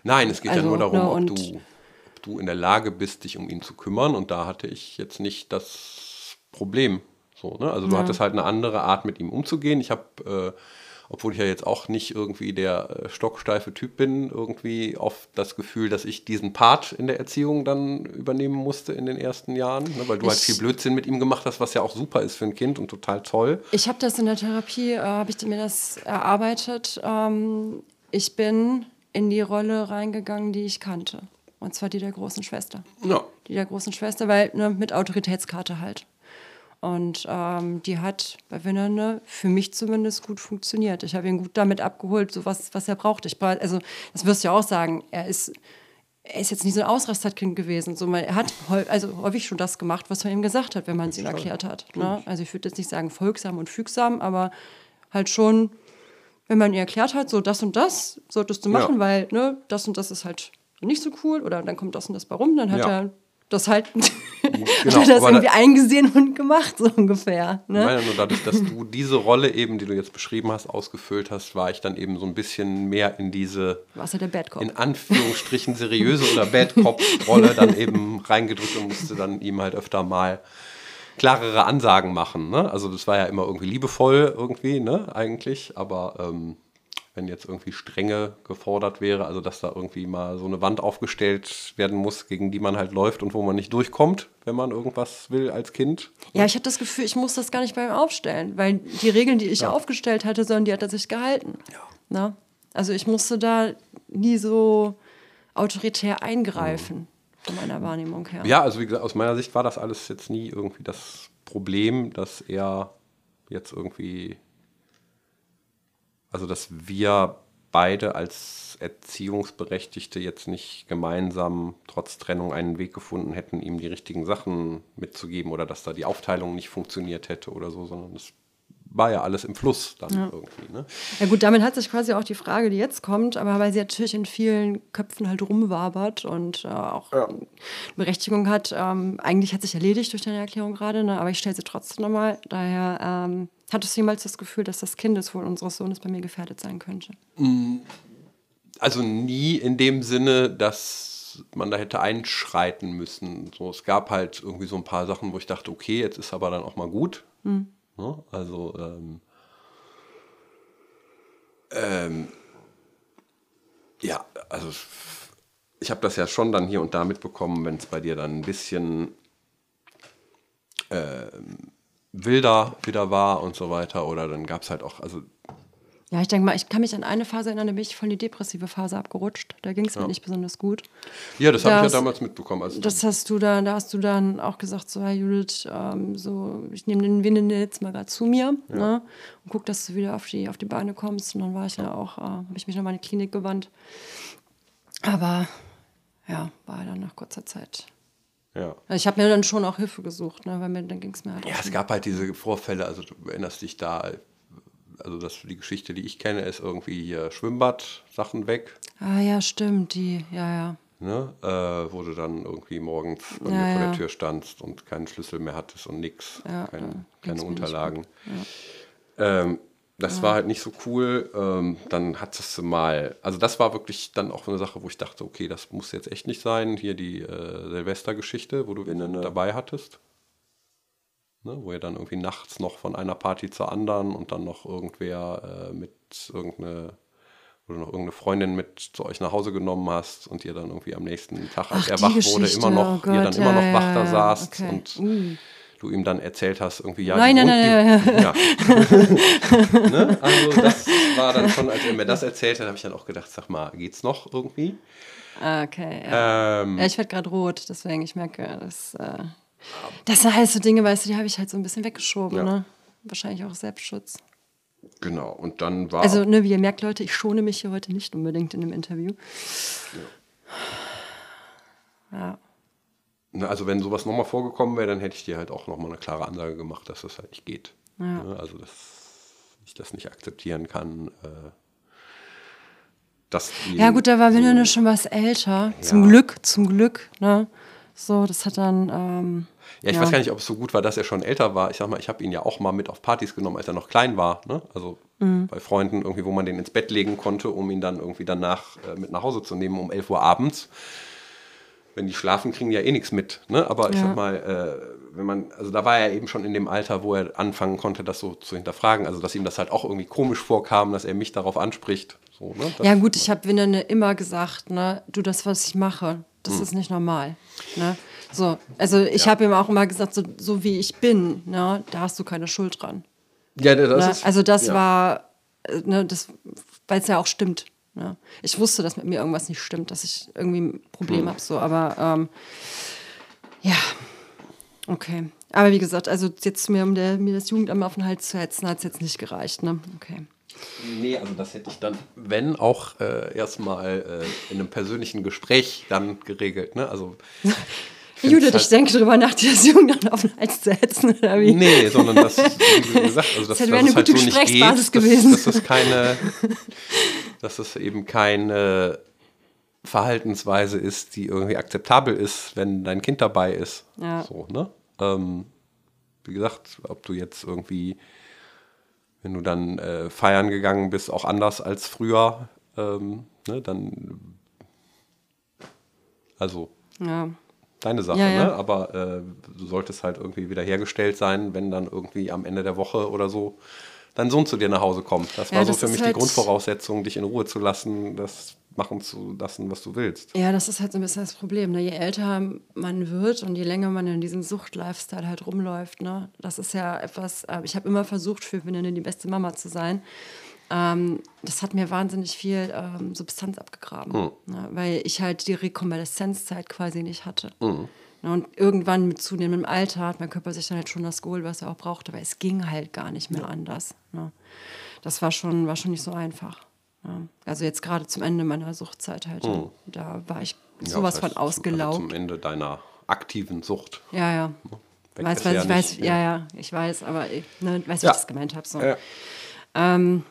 Nein, es geht also, ja nur darum, ne, ob, du, ob du in der Lage bist, dich um ihn zu kümmern. Und da hatte ich jetzt nicht das Problem. So, ne? Also du ja. hattest halt eine andere Art, mit ihm umzugehen. Ich habe, äh, obwohl ich ja jetzt auch nicht irgendwie der äh, stocksteife Typ bin, irgendwie oft das Gefühl, dass ich diesen Part in der Erziehung dann übernehmen musste in den ersten Jahren, ne? weil du halt ich, halt viel Blödsinn mit ihm gemacht hast, was ja auch super ist für ein Kind und total toll. Ich habe das in der Therapie, äh, habe ich mir das erarbeitet. Ähm, ich bin in die Rolle reingegangen, die ich kannte. Und zwar die der großen Schwester. Ja. Die der großen Schwester, weil ne, mit Autoritätskarte halt. Und ähm, die hat bei Winnerne für mich zumindest gut funktioniert. Ich habe ihn gut damit abgeholt, so was, was er braucht. Ich brauch, also, das wirst du ja auch sagen. Er ist, er ist jetzt nicht so ein Ausrasterkind gewesen. So, er hat also häufig schon das gemacht, was man ihm gesagt hat, wenn man es ihm erklärt hat. Ne? Also, ich würde jetzt nicht sagen folgsam und fügsam, aber halt schon wenn man ihr erklärt hat, so das und das solltest du machen, ja. weil ne, das und das ist halt nicht so cool oder dann kommt das und das warum, dann hat ja. er das halt genau, hat das irgendwie da, eingesehen und gemacht, so ungefähr. Ne? Ich meine nur dadurch, dass du diese Rolle eben, die du jetzt beschrieben hast, ausgefüllt hast, war ich dann eben so ein bisschen mehr in diese Warst du der Bad Cop? in Anführungsstrichen seriöse oder Bad Cop-Rolle dann eben reingedrückt und musste dann ihm halt öfter mal klarere Ansagen machen. Ne? Also das war ja immer irgendwie liebevoll irgendwie, ne, eigentlich, aber ähm, wenn jetzt irgendwie Strenge gefordert wäre, also dass da irgendwie mal so eine Wand aufgestellt werden muss, gegen die man halt läuft und wo man nicht durchkommt, wenn man irgendwas will als Kind. Ja, ich hatte das Gefühl, ich muss das gar nicht bei ihm aufstellen, weil die Regeln, die ich ja. aufgestellt hatte, sondern die hat er sich gehalten. Ja. Na? Ne? Also ich musste da nie so autoritär eingreifen. Mhm von meiner Wahrnehmung her. Ja, also wie gesagt, aus meiner Sicht war das alles jetzt nie irgendwie das Problem, dass er jetzt irgendwie, also dass wir beide als Erziehungsberechtigte jetzt nicht gemeinsam trotz Trennung einen Weg gefunden hätten, ihm die richtigen Sachen mitzugeben oder dass da die Aufteilung nicht funktioniert hätte oder so, sondern es war ja alles im Fluss dann ja. irgendwie. Ne? Ja gut, damit hat sich quasi auch die Frage, die jetzt kommt, aber weil sie natürlich in vielen Köpfen halt rumwabert und äh, auch ja. Berechtigung hat, ähm, eigentlich hat sich erledigt durch deine Erklärung gerade, ne? aber ich stelle sie trotzdem nochmal. Daher ähm, hattest du jemals das Gefühl, dass das Kindeswohl unseres Sohnes bei mir gefährdet sein könnte? Mm, also nie in dem Sinne, dass man da hätte einschreiten müssen. So, es gab halt irgendwie so ein paar Sachen, wo ich dachte, okay, jetzt ist aber dann auch mal gut. Mhm. Ne? Also ähm, ähm, ja, also ich habe das ja schon dann hier und da mitbekommen, wenn es bei dir dann ein bisschen ähm, wilder wieder war und so weiter. Oder dann gab es halt auch, also ja, ich denke mal, ich kann mich an eine Phase erinnern, da bin ich voll in die depressive Phase abgerutscht. Da ging es ja. mir nicht besonders gut. Ja, das habe ich ja damals mitbekommen. Also das hast du dann, da hast du dann auch gesagt, so, hey Judith, ähm, so, ich nehme den Wind jetzt mal gerade zu mir ja. ne? und guck, dass du wieder auf die, auf die Beine kommst. Und dann war ich ja, ja auch, äh, habe ich mich nochmal in die Klinik gewandt. Aber ja, war dann nach kurzer Zeit ja. Also ich habe mir dann schon auch Hilfe gesucht, ne, weil mir, dann ging es mir halt. Ja, es gab halt diese Vorfälle, also du erinnerst dich da, also das, die Geschichte, die ich kenne, ist irgendwie hier Schwimmbad-Sachen weg. Ah ja, stimmt, die, ja, ja. Ne, äh, wo du dann irgendwie morgens ja, mir vor der Tür standst und keinen Schlüssel mehr hattest und nichts, ja, kein, keine Unterlagen. Ähm, das war halt nicht so cool. Ähm, dann hattest du mal, also das war wirklich dann auch eine Sache, wo ich dachte, okay, das muss jetzt echt nicht sein. Hier die äh, Silvestergeschichte, wo du ihn dabei hattest. Ne, wo ihr dann irgendwie nachts noch von einer Party zur anderen und dann noch irgendwer äh, mit irgendeine, du noch irgendeine Freundin mit zu euch nach Hause genommen hast und ihr dann irgendwie am nächsten Tag, als Ach, er wach wurde, immer noch, oh Gott, ihr dann ja, immer noch wach da saßt okay. und uh. du ihm dann erzählt hast, irgendwie, ja, nein, nein, nein, nein, ja. ne? Also das war dann schon, als er mir das erzählt hat, habe ich dann auch gedacht, sag mal, geht's noch irgendwie? Ah, okay, ja. Ähm, ja ich werde gerade rot, deswegen, ich merke, das äh, das sind halt so Dinge, weißt du, die habe ich halt so ein bisschen weggeschoben, ja. ne? Wahrscheinlich auch Selbstschutz. Genau, und dann war. Also, ne, wie ihr merkt, Leute, ich schone mich hier heute nicht unbedingt in dem Interview. Ja. ja. also, wenn sowas nochmal vorgekommen wäre, dann hätte ich dir halt auch nochmal eine klare Ansage gemacht, dass das halt nicht geht. Ja. Ne? Also, dass ich das nicht akzeptieren kann. Äh, ja, gut, da war so, Winne schon was älter. Ja. Zum Glück, zum Glück, ne? So, das hat dann. Ähm, ja, ich ja. weiß gar nicht, ob es so gut war, dass er schon älter war. Ich sag mal, ich habe ihn ja auch mal mit auf Partys genommen, als er noch klein war. Ne? Also mhm. bei Freunden irgendwie, wo man den ins Bett legen konnte, um ihn dann irgendwie danach äh, mit nach Hause zu nehmen um 11 Uhr abends. Wenn die schlafen, kriegen die ja eh nichts mit. Ne? Aber ich ja. sag mal, äh, wenn man, also da war er eben schon in dem Alter, wo er anfangen konnte, das so zu hinterfragen. Also dass ihm das halt auch irgendwie komisch vorkam, dass er mich darauf anspricht. So, ne? ja gut, ich habe Winne immer gesagt, ne, du das, was ich mache, das hm. ist nicht normal. Ne? So, also ich ja. habe ihm auch immer gesagt, so, so, wie ich bin, ne, da hast du keine Schuld dran. Ja, das ne? ist, Also das ja. war, äh, ne, das, weil es ja auch stimmt. Ne? Ich wusste, dass mit mir irgendwas nicht stimmt, dass ich irgendwie ein Problem hm. habe, so, aber ähm, ja, okay. Aber wie gesagt, also jetzt mir, um der, mir das Jugendamt auf den Hals zu hetzen, hat es jetzt nicht gereicht, ne? Okay. Nee, also das hätte ich dann, wenn auch äh, erstmal äh, in einem persönlichen Gespräch dann geregelt. Ne? Also, Judith, halt ich denke darüber nach, die das Jugendamt auf den Hals zu hetzen, oder wie? Nee, sondern das, wie gesagt, also das, das wäre eine gute halt so Gesprächsbasis geht, gewesen. Dass, dass, das keine, dass das eben keine Verhaltensweise ist, die irgendwie akzeptabel ist, wenn dein Kind dabei ist. Ja. So, ne? Ähm, wie gesagt, ob du jetzt irgendwie wenn du dann äh, feiern gegangen bist, auch anders als früher, ähm, ne, dann also ja. Deine Sache, ja, ja. Ne? aber äh, du solltest halt irgendwie wiederhergestellt sein, wenn dann irgendwie am Ende der Woche oder so dein Sohn zu dir nach Hause kommt. Das war so das für mich halt die Grundvoraussetzung, dich in Ruhe zu lassen, das machen zu lassen, was du willst. Ja, das ist halt so ein bisschen das Problem. Ne? Je älter man wird und je länger man in diesem Sucht-Lifestyle halt rumläuft, ne? das ist ja etwas, äh, ich habe immer versucht, für Venenne die beste Mama zu sein. Ähm, das hat mir wahnsinnig viel ähm, Substanz abgegraben, mhm. ne? weil ich halt die Rekonvaleszenzzeit quasi nicht hatte. Mhm. Und irgendwann mit zunehmendem Alter hat mein Körper sich dann halt schon das geholt, was er auch brauchte, aber es ging halt gar nicht mehr ja. anders. Ne? Das war schon, war schon nicht so einfach. Ja. Also jetzt gerade zum Ende meiner Suchtzeit halt, mhm. da war ich sowas ja, von ausgelaugt. Also zum Ende deiner aktiven Sucht. Ja, ja. Weg weiß, weiß, ja ich weiß, ja, ja, ich weiß, aber ich ne, weiß, wie ich das gemeint habe. So. Ähm,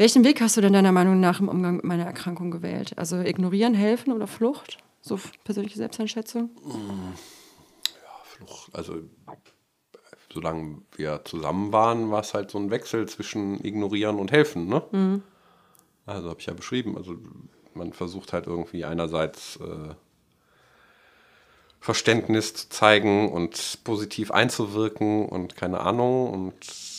welchen Weg hast du denn deiner Meinung nach im Umgang mit meiner Erkrankung gewählt? Also ignorieren, helfen oder Flucht? So persönliche Selbsteinschätzung? Ja, Flucht. Also solange wir zusammen waren, war es halt so ein Wechsel zwischen ignorieren und helfen. Ne? Mhm. Also habe ich ja beschrieben. Also man versucht halt irgendwie einerseits äh, Verständnis zu zeigen und positiv einzuwirken und keine Ahnung. Und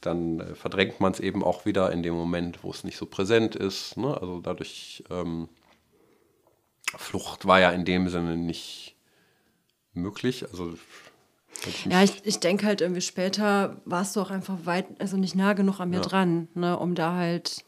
dann äh, verdrängt man es eben auch wieder in dem Moment, wo es nicht so präsent ist. Ne? Also dadurch ähm, Flucht war ja in dem Sinne nicht möglich. Also ja, ich, ich denke halt irgendwie später warst du auch einfach weit, also nicht nah genug an mir ja. dran, ne, um da halt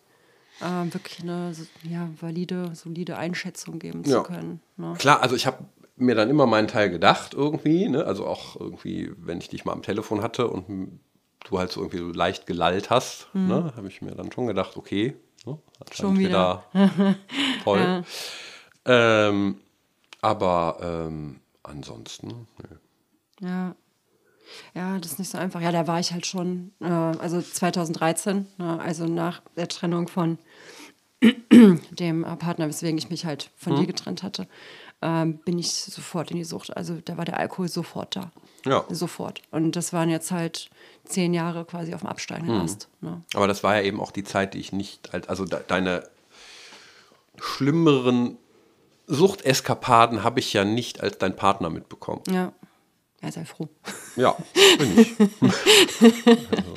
äh, wirklich eine ja, valide, solide Einschätzung geben ja. zu können. Ne? Klar, also ich habe mir dann immer meinen Teil gedacht irgendwie, ne? also auch irgendwie, wenn ich dich mal am Telefon hatte und du halt so irgendwie so leicht gelallt hast, mhm. ne? habe ich mir dann schon gedacht, okay, ne? schon wieder, wieder toll. ja. Ähm, aber ähm, ansonsten, nee. Ja. Ja, das ist nicht so einfach. Ja, da war ich halt schon, äh, also 2013, ne, also nach der Trennung von dem Partner, weswegen ich mich halt von mhm. dir getrennt hatte, ähm, bin ich sofort in die Sucht. Also da war der Alkohol sofort da. Ja. Sofort. Und das waren jetzt halt zehn Jahre quasi auf dem absteigenden mhm. Ast. Ne? Aber das war ja eben auch die Zeit, die ich nicht, als, also de deine schlimmeren Suchteskapaden habe ich ja nicht als dein Partner mitbekommen. Ja. Ja, sei froh. Ja, bin ich. also.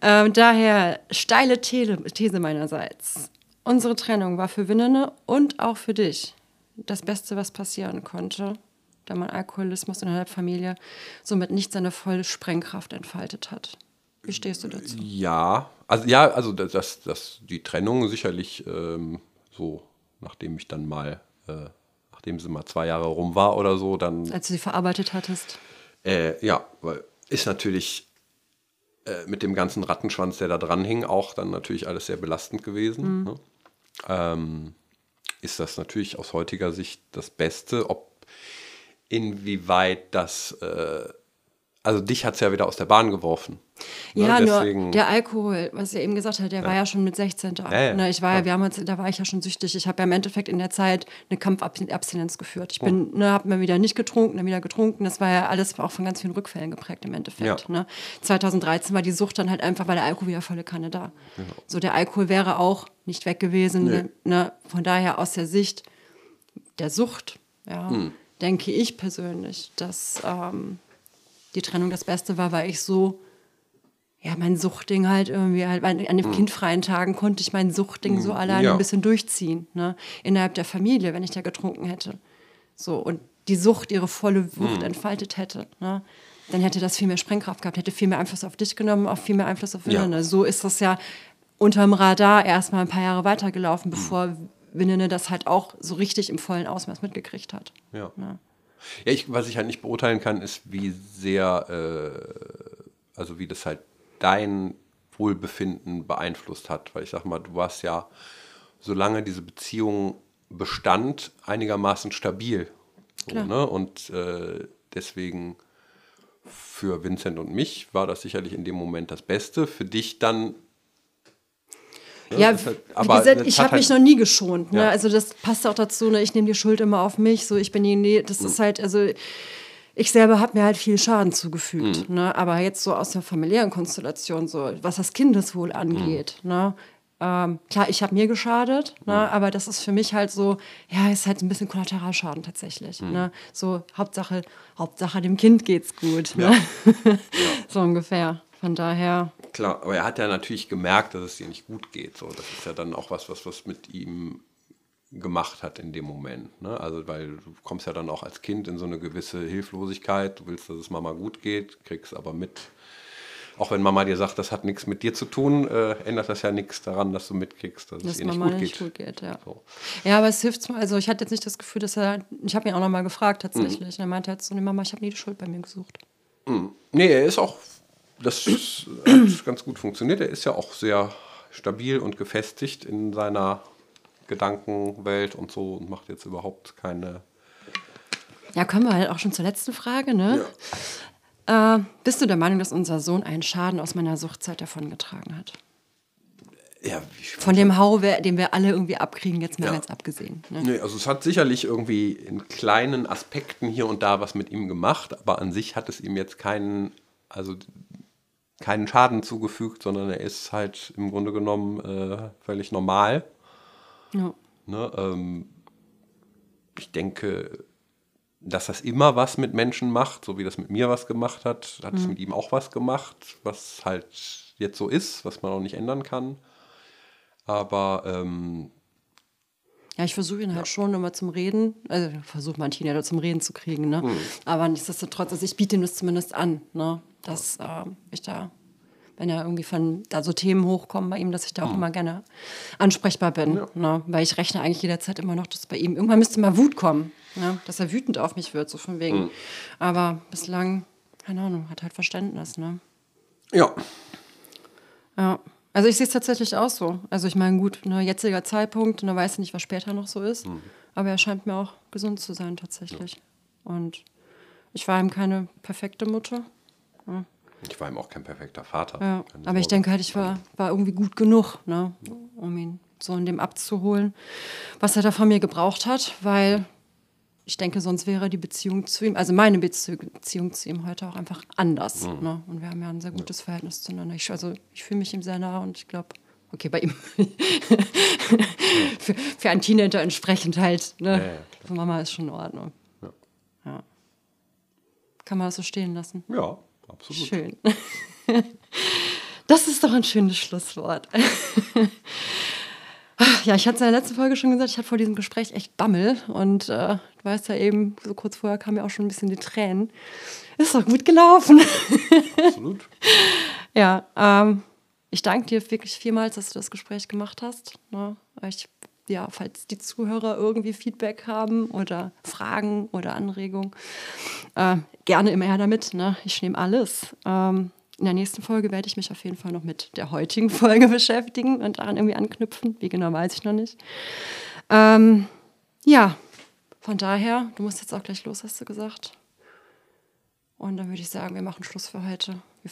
ähm, daher steile These meinerseits. Unsere Trennung war für Winnene und auch für dich das Beste, was passieren konnte, da man Alkoholismus in der Familie somit nicht seine volle Sprengkraft entfaltet hat. Wie stehst du dazu? Ja, also ja, also das, das, die Trennung sicherlich ähm, so nachdem ich dann mal, äh, nachdem sie mal zwei Jahre rum war oder so, dann. Als du sie verarbeitet hattest? Äh, ja, weil ist natürlich äh, mit dem ganzen Rattenschwanz, der da dran hing, auch dann natürlich alles sehr belastend gewesen. Mhm. Ne? Ähm, ist das natürlich aus heutiger Sicht das Beste, ob inwieweit das äh, also dich hat es ja wieder aus der Bahn geworfen. Ne? Ja, Deswegen, nur der Alkohol, was ihr eben gesagt habt, der ja. war ja schon mit 16 da. Ja, ja. Ne, ich war ja, wir haben uns, da war ich ja schon süchtig. Ich habe ja im Endeffekt in der Zeit eine Kampfabstinenz geführt. Ich bin, oh. ne, habe mir wieder nicht getrunken, dann wieder getrunken. Das war ja alles auch von ganz vielen Rückfällen geprägt im Endeffekt. Ne? 2013 war die Sucht dann halt einfach, weil der Alkohol wieder volle Kanne da. So der Alkohol wäre auch nicht weg gewesen. Nee. Ne? Von daher aus der Sicht der Sucht, ja, hm. denke ich persönlich, dass ähm, die Trennung das Beste war, weil ich so, ja, mein Suchtding halt irgendwie halt, an den mhm. kindfreien Tagen konnte ich mein Suchtding so mhm. alleine ja. ein bisschen durchziehen, ne? Innerhalb der Familie, wenn ich da getrunken hätte. So, und die Sucht ihre volle Wucht mhm. entfaltet hätte, ne? Dann hätte das viel mehr Sprengkraft gehabt, hätte viel mehr Einfluss auf dich genommen, auch viel mehr Einfluss auf Winne. Ja. So ist das ja unterm Radar erstmal ein paar Jahre weitergelaufen, mhm. bevor Winne das halt auch so richtig im vollen Ausmaß mitgekriegt hat. Ja. Ne? Ja, ich, was ich halt nicht beurteilen kann, ist, wie sehr, äh, also wie das halt dein Wohlbefinden beeinflusst hat. Weil ich sag mal, du warst ja, solange diese Beziehung bestand, einigermaßen stabil. So, ne? Und äh, deswegen für Vincent und mich war das sicherlich in dem Moment das Beste. Für dich dann Ne? Ja, halt, aber wie gesagt, ich habe halt mich noch nie geschont. Ne? Ja. Also das passt auch dazu. Ne? Ich nehme die Schuld immer auf mich. So, ich bin die, das mhm. ist halt, also ich selber habe mir halt viel Schaden zugefügt. Mhm. Ne? Aber jetzt so aus der familiären Konstellation, so was das Kindeswohl angeht, mhm. ne? Ähm, klar, ich habe mir geschadet, ne, mhm. aber das ist für mich halt so, ja, ist halt ein bisschen Kollateralschaden tatsächlich. Mhm. Ne? So Hauptsache, Hauptsache dem Kind geht's gut. Ne? Ja. so ungefähr. Von daher. Klar, aber er hat ja natürlich gemerkt, dass es dir nicht gut geht. So, das ist ja dann auch was, was, was mit ihm gemacht hat in dem Moment. Ne? Also, weil du kommst ja dann auch als Kind in so eine gewisse Hilflosigkeit. Du willst, dass es Mama gut geht, kriegst aber mit, auch wenn Mama dir sagt, das hat nichts mit dir zu tun, äh, ändert das ja nichts daran, dass du mitkriegst, dass, dass es ihr nicht Mama gut nicht geht. Gut geht ja. So. ja, aber es hilft mir, also ich hatte jetzt nicht das Gefühl, dass er, ich habe ihn auch nochmal gefragt tatsächlich, mhm. und er meinte jetzt so, nee Mama, ich habe nie die Schuld bei mir gesucht. Mhm. Nee, er ist auch, das hat ganz gut funktioniert, er ist ja auch sehr stabil und gefestigt in seiner Gedankenwelt und so und macht jetzt überhaupt keine ja, kommen wir halt auch schon zur letzten Frage. Ne? Ja. Äh, bist du der Meinung, dass unser Sohn einen Schaden aus meiner Suchtzeit davongetragen hat? Ja, Von dem Hau, den wir alle irgendwie abkriegen, jetzt mal ja. ganz abgesehen. Ne? Nee, also es hat sicherlich irgendwie in kleinen Aspekten hier und da was mit ihm gemacht, aber an sich hat es ihm jetzt keinen, also keinen Schaden zugefügt, sondern er ist halt im Grunde genommen äh, völlig normal. Ja. Ne, ähm, ich denke, dass das immer was mit Menschen macht, so wie das mit mir was gemacht hat, hat mhm. es mit ihm auch was gemacht, was halt jetzt so ist, was man auch nicht ändern kann. Aber ähm, ja, ich versuche ihn halt ja. schon immer zum Reden, also versuche mein Teenager zum Reden zu kriegen, ne? Mhm. Aber nichtsdestotrotz, also ich biete ihm das zumindest an, ne? Dass äh, ich da, wenn er irgendwie von da so Themen hochkommen bei ihm, dass ich da auch mhm. immer gerne ansprechbar bin. Ja. Ne? Weil ich rechne eigentlich jederzeit immer noch, dass bei ihm irgendwann müsste mal Wut kommen. Ja, dass er wütend auf mich wird, so von wegen. Mhm. Aber bislang, keine Ahnung, hat halt Verständnis, ne? Ja. Ja. Also ich sehe es tatsächlich auch so. Also ich meine, gut, ne, jetziger Zeitpunkt, ne, weiß nicht, was später noch so ist. Mhm. Aber er scheint mir auch gesund zu sein, tatsächlich. Ja. Und ich war ihm keine perfekte Mutter. Ja. Ich war ihm auch kein perfekter Vater. Ja. Aber ich denke halt, ich war, war irgendwie gut genug, ne, um ihn so in dem abzuholen, was er da von mir gebraucht hat, weil ich denke, sonst wäre die Beziehung zu ihm, also meine Beziehung zu ihm heute auch einfach anders. Mhm. Ne? Und wir haben ja ein sehr gutes ja. Verhältnis zueinander. Ich, also ich fühle mich ihm sehr nah und ich glaube, okay, bei ihm für, für einen Teenager entsprechend halt. Ne? Ja, ja, für Mama ist schon in Ordnung. Ja. Kann man das so stehen lassen? Ja, absolut. Schön. Das ist doch ein schönes Schlusswort. Ja, ich hatte es in der letzten Folge schon gesagt, ich hatte vor diesem Gespräch echt Bammel. Und äh, weißt ja eben, so kurz vorher kamen ja auch schon ein bisschen die Tränen. Ist doch gut gelaufen. Absolut. ja, ähm, ich danke dir wirklich vielmals, dass du das Gespräch gemacht hast. Ne? Ich, ja, falls die Zuhörer irgendwie Feedback haben oder Fragen oder Anregungen, äh, gerne immer her damit. Ne? Ich nehme alles. Ähm, in der nächsten Folge werde ich mich auf jeden Fall noch mit der heutigen Folge beschäftigen und daran irgendwie anknüpfen. Wie genau weiß ich noch nicht. Ähm, ja, von daher, du musst jetzt auch gleich los, hast du gesagt. Und dann würde ich sagen, wir machen Schluss für heute.